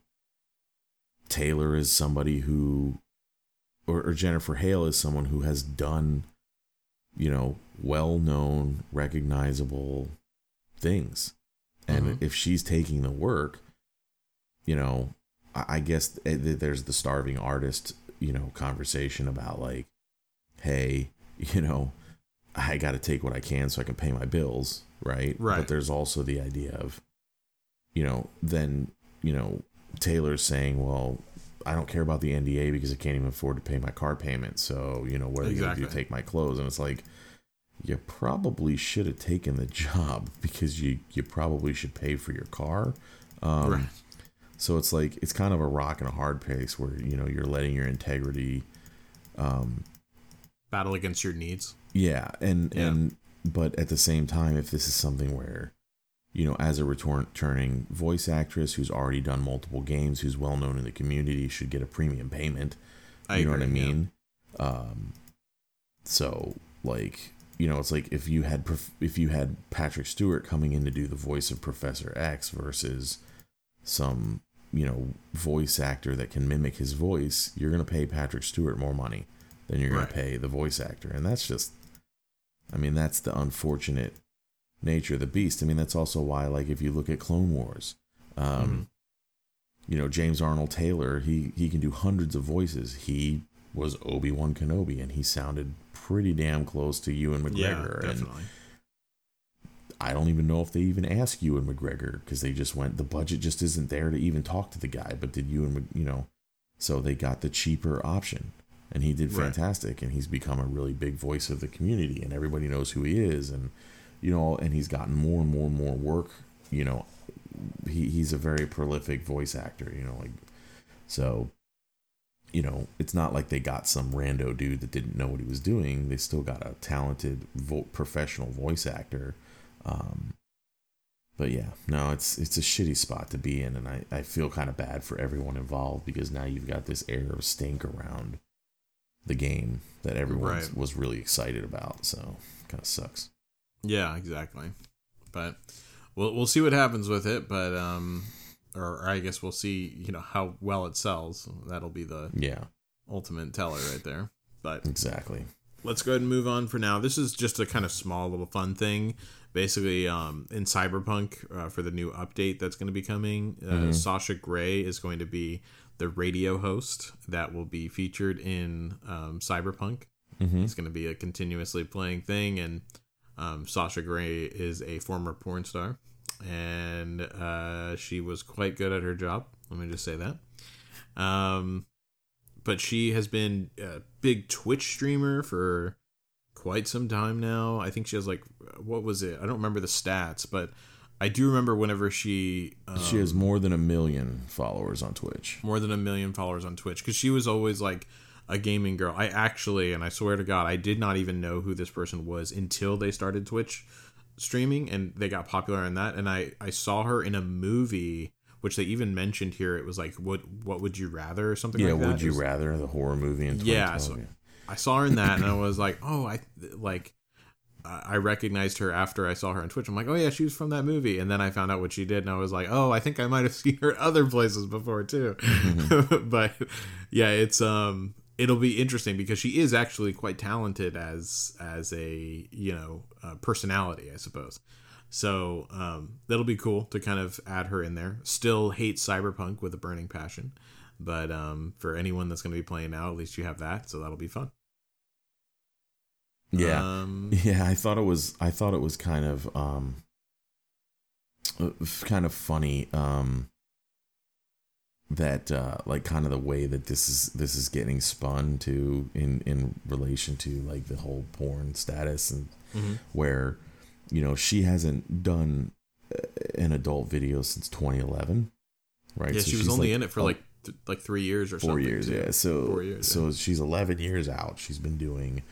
Taylor is somebody who, or, or Jennifer Hale is someone who has done, you know, well known, recognizable things. And mm-hmm. if she's taking the work, you know, I, guess there's the starving artist, you know, conversation about like, hey, you know, I got to take what I can so I can pay my bills, right? Right. But there's also the idea of, you know, then, you know, Taylor's saying, well, I don't care about the NDA because I can't even afford to pay my car payment. So, you know, what are exactly. you going to do? Take my clothes? And it's like, you probably should have taken the job because you you probably should pay for your car. Um, right. So it's like it's kind of a rock and a hard place where you know you're letting your integrity um, battle against your needs. Yeah, and yeah. and but at the same time, if this is something where you know, as a returning voice actress who's already done multiple games, who's well known in the community, should get a premium payment. I you know what I mean? Yeah. Um, so like you know, it's like if you had if you had Patrick Stewart coming in to do the voice of Professor X versus some you know voice actor that can mimic his voice, you're gonna pay Patrick Stewart more money than you're gonna right. pay the voice actor, and that's just, I mean, that's the unfortunate nature of the beast. I mean, that's also why, like, if you look at Clone Wars, um, mm-hmm. you know, James Arnold Taylor, he he can do hundreds of voices. He was Obi Wan Kenobi, and he sounded pretty damn close to Ewan McGregor. Yeah, definitely. And I don't even know if they even asked and McGregor because they just went. The budget just isn't there to even talk to the guy. But did you and you know? So they got the cheaper option, and he did fantastic. Right. And he's become a really big voice of the community, and everybody knows who he is. And you know, and he's gotten more and more and more work. You know, he he's a very prolific voice actor. You know, like so you know, it's not like they got some rando dude that didn't know what he was doing. They still got a talented vo- professional voice actor. Um, but yeah, no, it's it's a shitty spot to be in, and I, I feel kind of bad for everyone involved because now you've got this air of stink around the game that everyone right. was really excited about. So kind of sucks. Yeah, exactly. But we'll we'll see what happens with it. But um, or, I guess we'll see, you know, how well it sells. That'll be the yeah ultimate teller right there. But exactly. Let's go ahead and move on for now. This is just a kind of small little fun thing. Basically, um, in Cyberpunk uh, for the new update that's going to be coming, uh, mm-hmm. Sasha Grey is going to be the radio host that will be featured in um, Cyberpunk. Mm-hmm. It's going to be a continuously playing thing, and um, Sasha Grey is a former porn star and uh, she was quite good at her job. Let me just say that. Um, but she has been a big Twitch streamer for quite some time now. I think she has like what was it? I don't remember the stats, but I do remember whenever she um, she has more than a million followers on Twitch. More than a million followers on Twitch because she was always like a gaming girl. I actually, and I swear to God, I did not even know who this person was until they started Twitch streaming and they got popular in that and I I saw her in a movie which they even mentioned here it was like what what would you rather or something like that. yeah, like would you was, rather the horror movie in yeah, so yeah. I saw her in that and I was like oh I like I recognized her after I saw her on Twitch. I'm like, oh yeah, she was from that movie. And then I found out what she did, and I was like, oh, I think I might have seen her other places before too. Mm-hmm. but yeah, it's um, it'll be interesting because she is actually quite talented as as a you know uh, personality, I suppose. So um, that'll be cool to kind of add her in there. Still hate cyberpunk with a burning passion, but um, for anyone that's going to be playing now, at least you have that, so that'll be fun. Yeah, um, yeah. I thought it was. I thought it was kind of um, uh, kind of funny. Um, that uh, like kind of the way that this is this is getting spun to in in relation to like the whole porn status and mm-hmm. where you know, she hasn't done uh, an adult video since 2011, right? Yeah, So she was only like in it for like th- like three years or four years too. yeah so Four years, so she's 11 years out she's been doing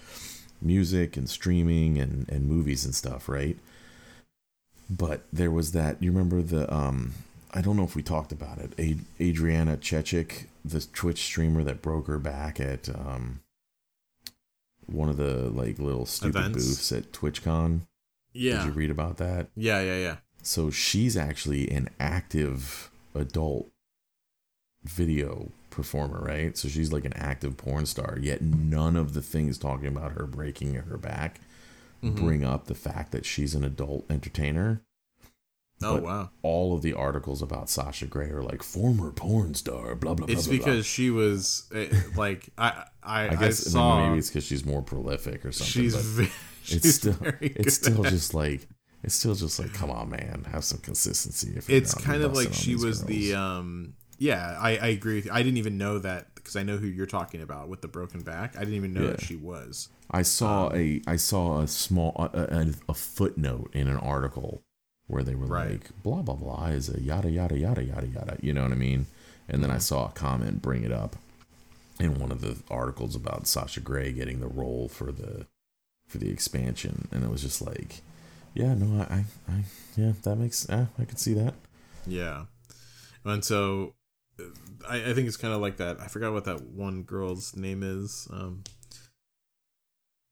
music and streaming and and movies and stuff right but there was that you remember the um i don't know if we talked about it Ad- adriana chechik the twitch streamer that broke her back at um one of the like little stupid Events? booths at twitchcon Yeah. did you read about that yeah, yeah, yeah. so she's actually an active adult video performer, right? So she's like an active porn star, yet none of the things talking about her breaking her back Mhm. bring up the fact that she's an adult entertainer. Oh wow. All of the articles about Sasha Grey are like former porn star, blah blah blah. It's blah, because she was eh, like I I. I, I guess then saw maybe it's because she's more prolific or something. she's but ve- she's it's still very it's still just like it's still just like come on man have some consistency if it's kind of like she was the um yeah I, I agree with you. i didn't even know that because i know who you're talking about with the broken back i didn't even know that she was I saw Um, a I saw a small a, a, a footnote in an article where they were Right. like blah blah blah is a yada yada yada yada yada. You know what I mean? And then I saw a comment bring it up in one of the articles about Sasha Grey getting the role for the for the expansion. And it was just like yeah no I I, I yeah that makes eh, I could see that. Yeah. And so uh, i, I think it's kind of like that i forgot what that one girl's name is um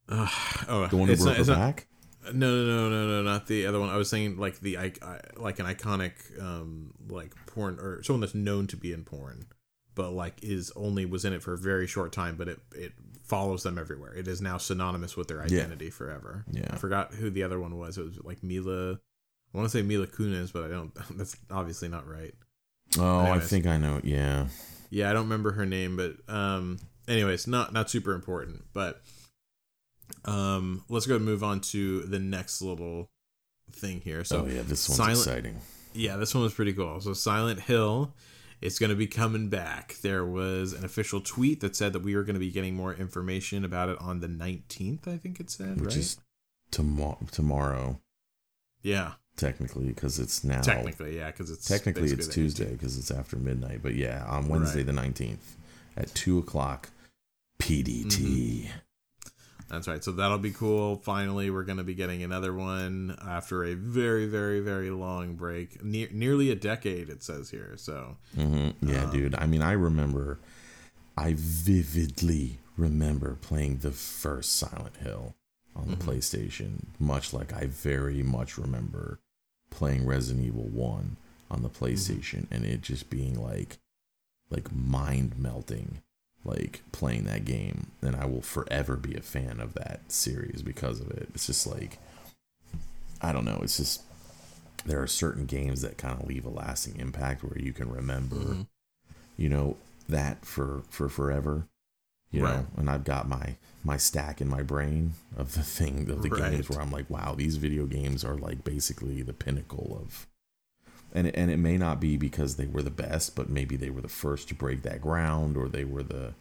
uh, oh the one who broke not, her not, back no no no no no not the other one. I was saying like the I, I, like an iconic um like porn or someone that's known to be in porn but like is only was in it for a very short time but it it follows them everywhere. It is now synonymous with their Yeah. identity forever. Yeah. I forgot who the other one was. It was like mila i want to say mila kunis but i don't that's obviously not right. Oh I think I know yeah. Yeah i don't remember her name but um anyways not not super important but um let's go and move on to the next little thing here so oh yeah this one's Silent- exciting yeah, this one was pretty cool. So Silent Hill is going to be coming back. There was an official tweet that said that we were going to be getting more information about it on the 19th, I think it said, which right? is tomorrow tomorrow yeah, technically because it's now technically, yeah, cuz it's technically it's Tuesday because it's after midnight. But yeah, on Wednesday Right. the nineteenth at two o'clock PDT. Mm-hmm. That's right. So that'll be cool. Finally, we're going to be getting another one after a very, very, very long break. Ne- nearly a decade, it says here. So, hmm Yeah, Um, dude. I mean, I remember, I vividly remember playing the first Silent Hill on the Mhm. PlayStation, much like I very much remember playing Resident Evil One on the Mm-hmm. PlayStation, and it just being like, like mind melting, like playing that game. And I will forever be a fan of that series because of it. It's just like, I don't know. It's just there are certain games that kind of leave a lasting impact where you can remember mhm. you know that for for forever you know and i've got my my stack in my brain of the thing of the Right. games where i'm like wow these video games are like basically the pinnacle of and it, and it may not be because they were the best but maybe they were the first to break that ground or they were the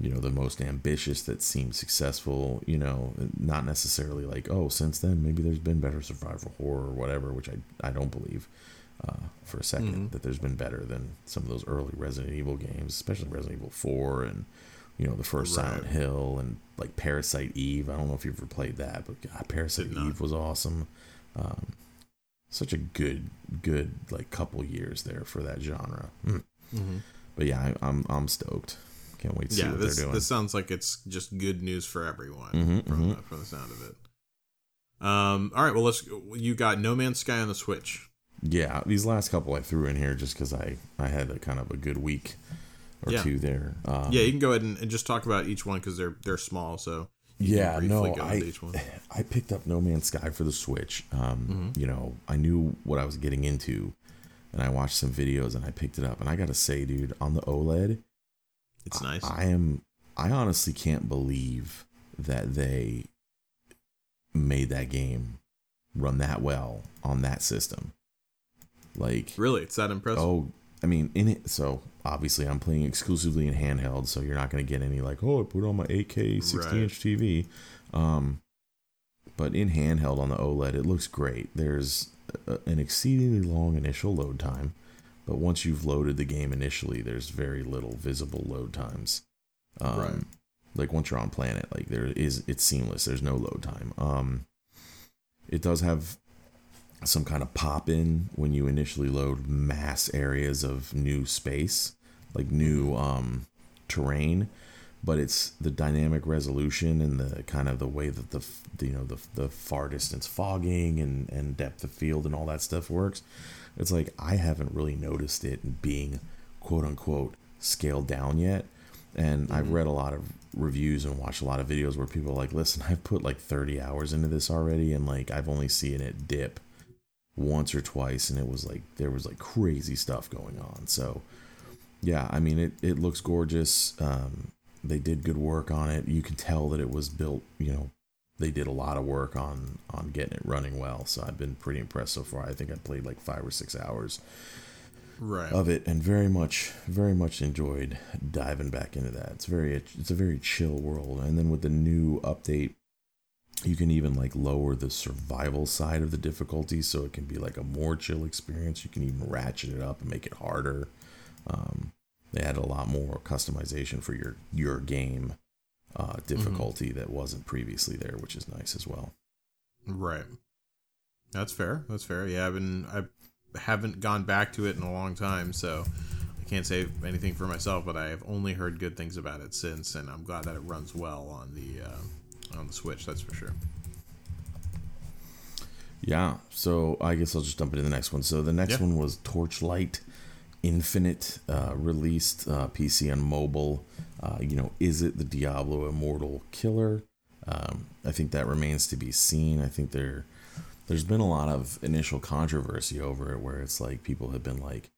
you know the most ambitious that seemed successful you know not necessarily like oh since then maybe there's been better survival horror or whatever which i i don't believe uh, for a 2nd Mhm. that there's been better than some of those early resident evil games especially resident evil 4 and you know the first Right. silent hill and like parasite eve i don't know if you've ever played that but god parasite eve was awesome um, such a good good like couple years there for that genre Mm. Mhm. but yeah I, i'm i'm stoked can't wait to see what this they're doing this sounds like it's just good news for everyone Mhm, from mhm. The, from the sound of it. Um. All right. Well, let's. You got No Man's Sky on the Switch. yeah these last couple i threw in here just because i i had a kind of a good week or Yeah. two there um, yeah, you can go ahead and, and just talk about each one because they're they're small. So yeah no i into each one. i picked up no man's sky for the switch um Mhm. you know i knew what i was getting into and i watched some videos and i picked it up and i gotta say dude on the oled It's nice. I am I honestly can't believe that they made that game run that well on that system. Like really, it's that impressive. oh, I mean in it so obviously I'm playing exclusively in handheld so you're not going to get any like oh I put on my 8K 60 Right. inch TV. Um but in handheld on the OLED, it looks great. There's a, an exceedingly long initial load time, but once you've loaded the game initially, there's very little visible load times. Um, right. Like once you're on planet, like there is, it's seamless. There's no load time. Um, it does have some kind of pop in when you initially load mass areas of new space, like new um, terrain. But it's the dynamic resolution and the kind of the way that the, the you know the, the far distance fogging and, and depth of field and all that stuff works. It's like i haven't really noticed it being quote unquote scaled down yet. And mm-hmm. i've read a lot of reviews and watched a lot of videos where people are like listen i've put like 30 hours into this already and like i've only seen it dip once or twice and it was like there was like crazy stuff going on so yeah i mean it, it looks gorgeous um, they did good work on it. You can tell that it was built, you know, they did a lot of work on on getting it running well. So I've been pretty impressed so far. I think I played like 5 or 6 hours right of it and very much very much enjoyed diving back into that. It's very it's a very chill world. And then with the new update you can even like lower the survival side of the difficulty so it can be like a more chill experience. You can even ratchet it up and make it harder. Um, they had a lot more customization for your your game uh, difficulty mm-hmm. that wasn't previously there, which is nice as well. Right. That's fair. That's fair. Yeah, I've been I haven't gone back to it in a long time, so I can't say anything for myself. But I have only heard good things about it since, and I'm glad that it runs well on the uh, on the Switch. That's for sure. Yeah. So I guess I'll just jump into the next one. So the next one was Torchlight Infinite uh, released uh, PC and mobile. Uh, you know, is it the Diablo Immortal killer? Um, I think that remains to be seen. I think there, there's been a lot of initial controversy over it, where it's like people have been like,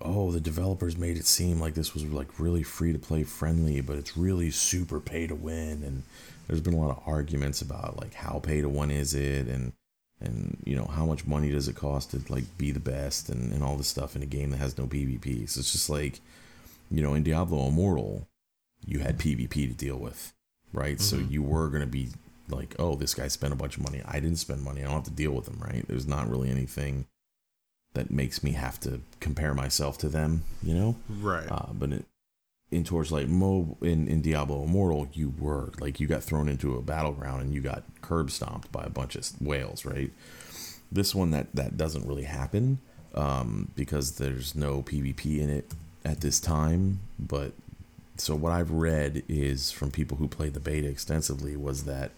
"Oh, the developers made it seem like this was like really free to play friendly, but it's really super pay to win." And there's been a lot of arguments about like how pay to one is it, and and you know how much money does it cost to like be the best and, and all this stuff in a game that has no pvp so it's just like you know in diablo immortal you had pvp to deal with right? Mm-hmm. so you were going to be like oh this guy spent a bunch of money. I didn't spend money. I don't have to deal with them right? There's not really anything that makes me have to compare myself to them you know? Right. Uh, but it, in Torchlight Mo in, in Diablo Immortal, you were like you got thrown into a battleground and you got curb stomped by a bunch of whales, right? This one that that doesn't really happen um, because there's no PvP in it at this time. But so what I've read is from people who played the beta extensively was that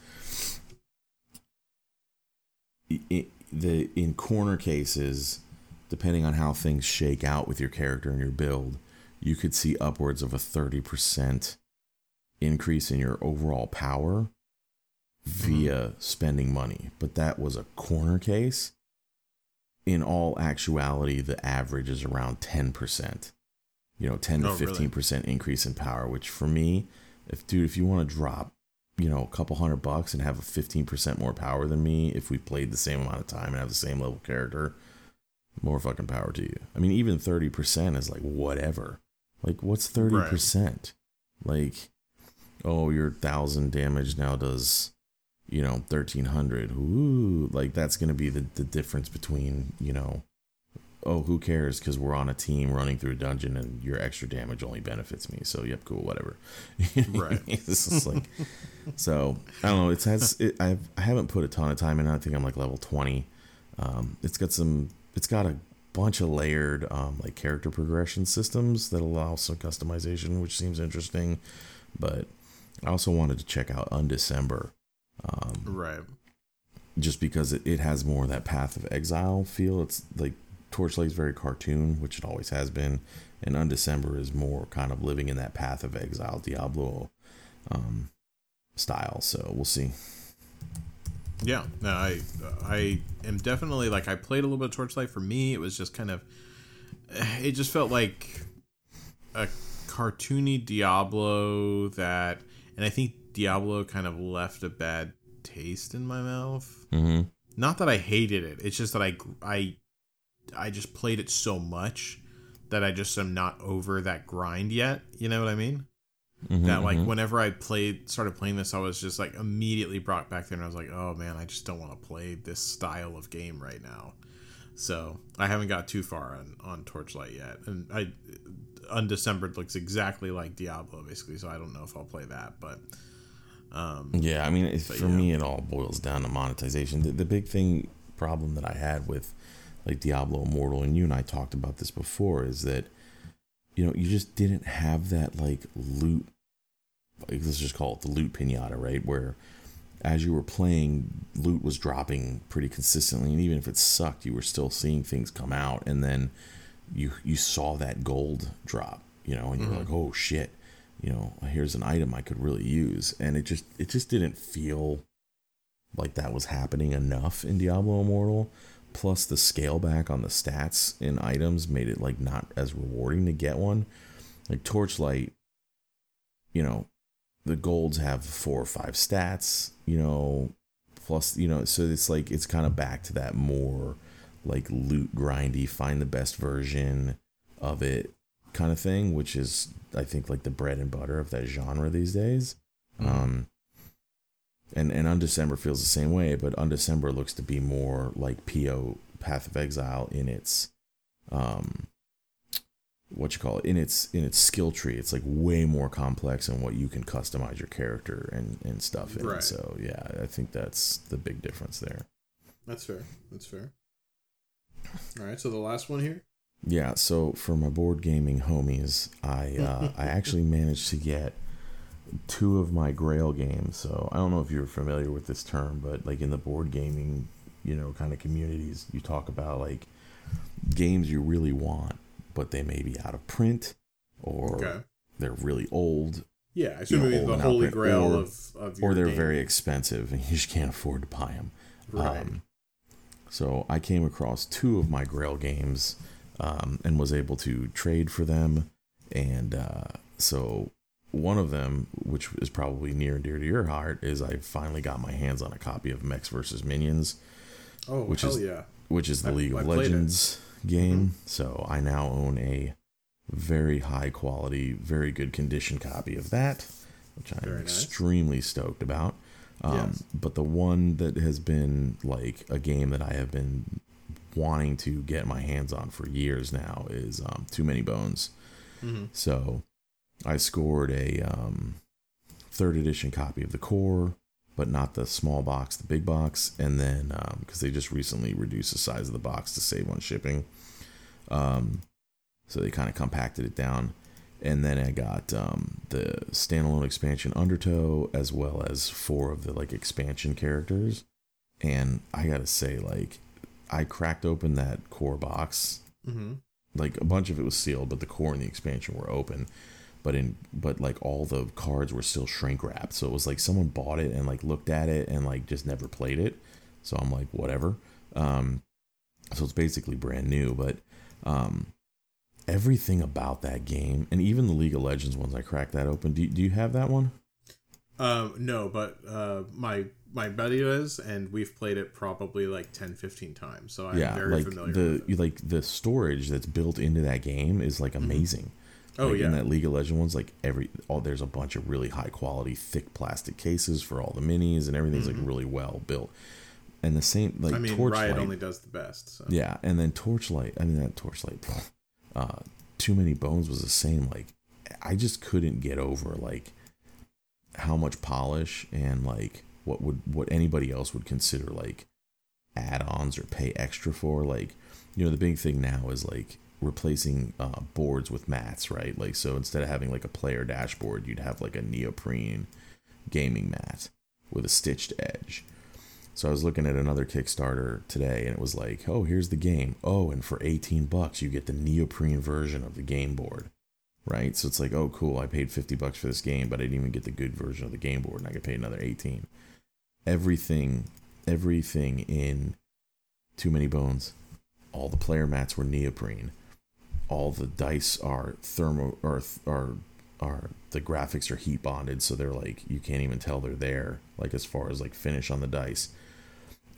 it, the in corner cases, depending on how things shake out with your character and your build you could see upwards of a 30% increase in your overall power via mm-hmm. spending money. But that was a corner case. In all actuality, the average is around 10%. You know, 10 to 15% really? increase in power, which for me, if dude, if you want to drop, you know, a couple hundred bucks and have a 15% more power than me, if we played the same amount of time and have the same level character, more fucking power to you. I mean, even 30% is like whatever. Like, what's 30%? Right. Like, oh, your 1,000 damage now does, you know, 1,300. Ooh, like, that's going to be the, the difference between, you know, oh, who cares? Because we're on a team running through a dungeon and your extra damage only benefits me. So, yep, cool, whatever. Right. this is like, so I don't know. It has, it, I've, I haven't put a ton of time in. I think I'm like level 20. Um, it's got some, it's got a bunch of layered um, like character progression systems that allow some customization, which seems interesting. But I also wanted to check out Undecember. Um, right. Just because it, it has more of that Path of Exile feel. It's like Torchlight is very cartoon, which it always has been. And Undecember is more kind of living in that Path of Exile Diablo um, style. So we'll see. Yeah, no, I I am definitely like I played a little bit of Torchlight. For me, it was just kind of it just felt like a cartoony Diablo that, and I think Diablo kind of left a bad taste in my mouth. Mm-hmm. Not that I hated it; it's just that I I I just played it so much that I just am not over that grind yet. You know what I mean? Mm-hmm, that like mm-hmm. whenever I played started playing this, I was just like immediately brought back there, and I was like, oh man, I just don't want to play this style of game right now. So I haven't got too far on on Torchlight yet, and I Undecembered looks exactly like Diablo basically. So I don't know if I'll play that, but um, yeah, I mean, for yeah. me, it all boils down to monetization. The, the big thing problem that I had with like Diablo Immortal, and you and I talked about this before, is that you know you just didn't have that like loot. Let's just call it the loot pinata, right? Where as you were playing, loot was dropping pretty consistently, and even if it sucked, you were still seeing things come out, and then you you saw that gold drop, you know, and you're mm-hmm. like, oh shit, you know, here's an item I could really use, and it just it just didn't feel like that was happening enough in Diablo Immortal. Plus, the scale back on the stats in items made it like not as rewarding to get one. Like Torchlight, you know, the golds have four or five stats, you know, plus, you know, so it's like it's kind of back to that more like loot grindy, find the best version of it kind of thing, which is I think like the bread and butter of that genre these days. Mm-hmm. Um, and and Undecember feels the same way, but Undecember looks to be more like PO Path of Exile in its um what you call it in its in its skill tree. It's like way more complex in what you can customize your character and and stuff in. Right. So yeah, I think that's the big difference there. That's fair. That's fair. All right, so the last one here. Yeah, so for my board gaming homies, I uh, I actually managed to get two of my Grail games. So I don't know if you're familiar with this term, but like in the board gaming, you know, kind of communities, you talk about like games you really want, but they may be out of print or okay. they're really old. Yeah, I assume you know, the holy grail or, of, of or they're game. very expensive and you just can't afford to buy them. Right. Um, so I came across two of my Grail games um, and was able to trade for them. And uh, so one of them, which is probably near and dear to your heart, is I finally got my hands on a copy of Mechs versus Minions. Oh, which is, yeah! Which is the I, League of Legends it. game. Mm-hmm. So I now own a very high quality, very good condition copy of that, which I'm very extremely nice. stoked about. Um, yes. But the one that has been like a game that I have been wanting to get my hands on for years now is um, Too Many Bones. Mm-hmm. So I scored a um, third edition copy of the core, but not the small box, the big box. And then because um, they just recently reduced the size of the box to save on shipping, um, so they kind of compacted it down. And then I got um, the standalone expansion Undertow, as well as four of the like expansion characters. And I gotta say, like, I cracked open that core box. Mm-hmm. Like a bunch of it was sealed, but the core and the expansion were open but in but like all the cards were still shrink wrapped. So it was like someone bought it and like looked at it and like just never played it. So i'm like whatever. Um so it's basically brand new but um everything about that game and even the league of legends ones i cracked that open. Do, do you have that one? Um no but uh my my buddy does and we've played it probably like 10 15 times so i'm yeah, very like familiar the like the storage that's built into that game is like mm-hmm. amazing. mm-hmm Oh like yeah. In that League of Legend ones, like every oh, there's a bunch of really high quality, thick plastic cases for all the minis, and everything's mm-hmm. like really well built. And the same like I mean, Torchlight Riot only does the best. So. Yeah, and then Torchlight. I mean that Torchlight. Uh, Too many bones was the same. Like I just couldn't get over like how much polish and like what would what anybody else would consider like add-ons or pay extra for. Like you know the big thing now is like replacing uh, boards with mats, right? Like so instead of having like a player dashboard, you'd have like a neoprene gaming mat with a stitched edge. So I was looking at another Kickstarter today and it was like, "Oh, here's the game. Oh, and for 18 bucks you get the neoprene version of the game board." Right? So it's like, "Oh, cool. I paid 50 bucks for this game, but I didn't even get the good version of the game board and I could pay another 18." Everything everything in Too Many Bones, all the player mats were neoprene all the dice are thermo or are are the graphics are heat bonded so they're like you can't even tell they're there like as far as like finish on the dice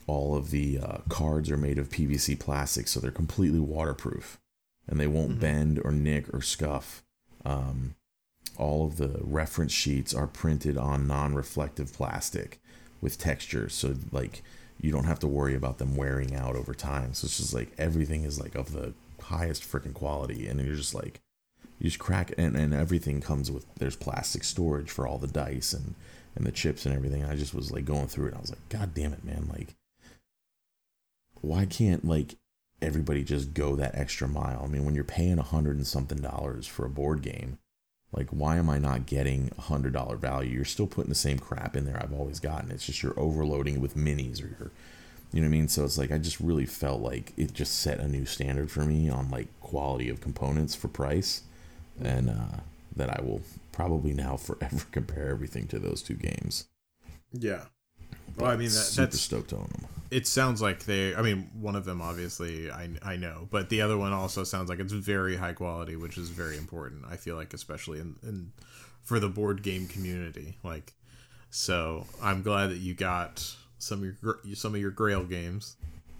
all of the uh, cards are made of pvc plastic so they're completely waterproof and they won't mm-hmm. bend or nick or scuff um, all of the reference sheets are printed on non-reflective plastic with texture, so like you don't have to worry about them wearing out over time. So it's just like everything is like of the highest freaking quality, and you're just like you just crack it, and, and everything comes with there's plastic storage for all the dice and and the chips and everything. I just was like going through it. I was like, God damn it, man! Like, why can't like everybody just go that extra mile? I mean, when you're paying a hundred and something dollars for a board game, like, why am I not getting a hundred dollar value? You're still putting the same crap in there I've always gotten. It's just you're overloading with minis or you're, you know what I mean? So it's like I just really felt like it just set a new standard for me on like quality of components for price, and uh, that I will probably now forever compare everything to those two games. Yeah. Well, I mean, that, super that's stoked on them. it sounds like they i mean one of them obviously i i know but the other one also sounds like it's very high quality which is very important i feel like especially in, in for the board game community like so i'm glad that you got some of your some of your grail games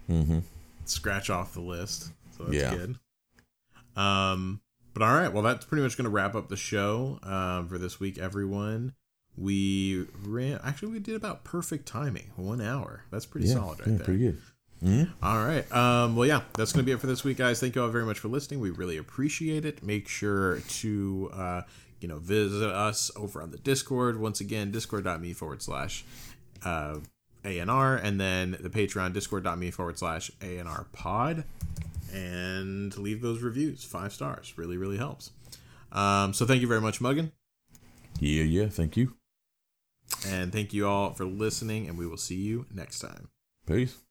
Mm-hmm. scratch off the list so that's Yeah. good um but all right well that's pretty much going to wrap up the show um, for this week everyone we ran actually we did about perfect timing one hour that's pretty Yeah, solid right yeah, there pretty good. Mhm. all right. Um, well, yeah, that's going to be it for this week, guys. Thank you all very much for listening. We really appreciate it. Make sure to, uh, you know, visit us over on the Discord. Once again, discord.me forward slash uh, ANR, and then the Patreon, discord.me forward slash ANR pod. And leave those reviews. Five stars. Really, really helps. Um, so thank you very much, Muggin. Yeah, yeah. Thank you. And thank you all for listening, and we will see you next time. Peace.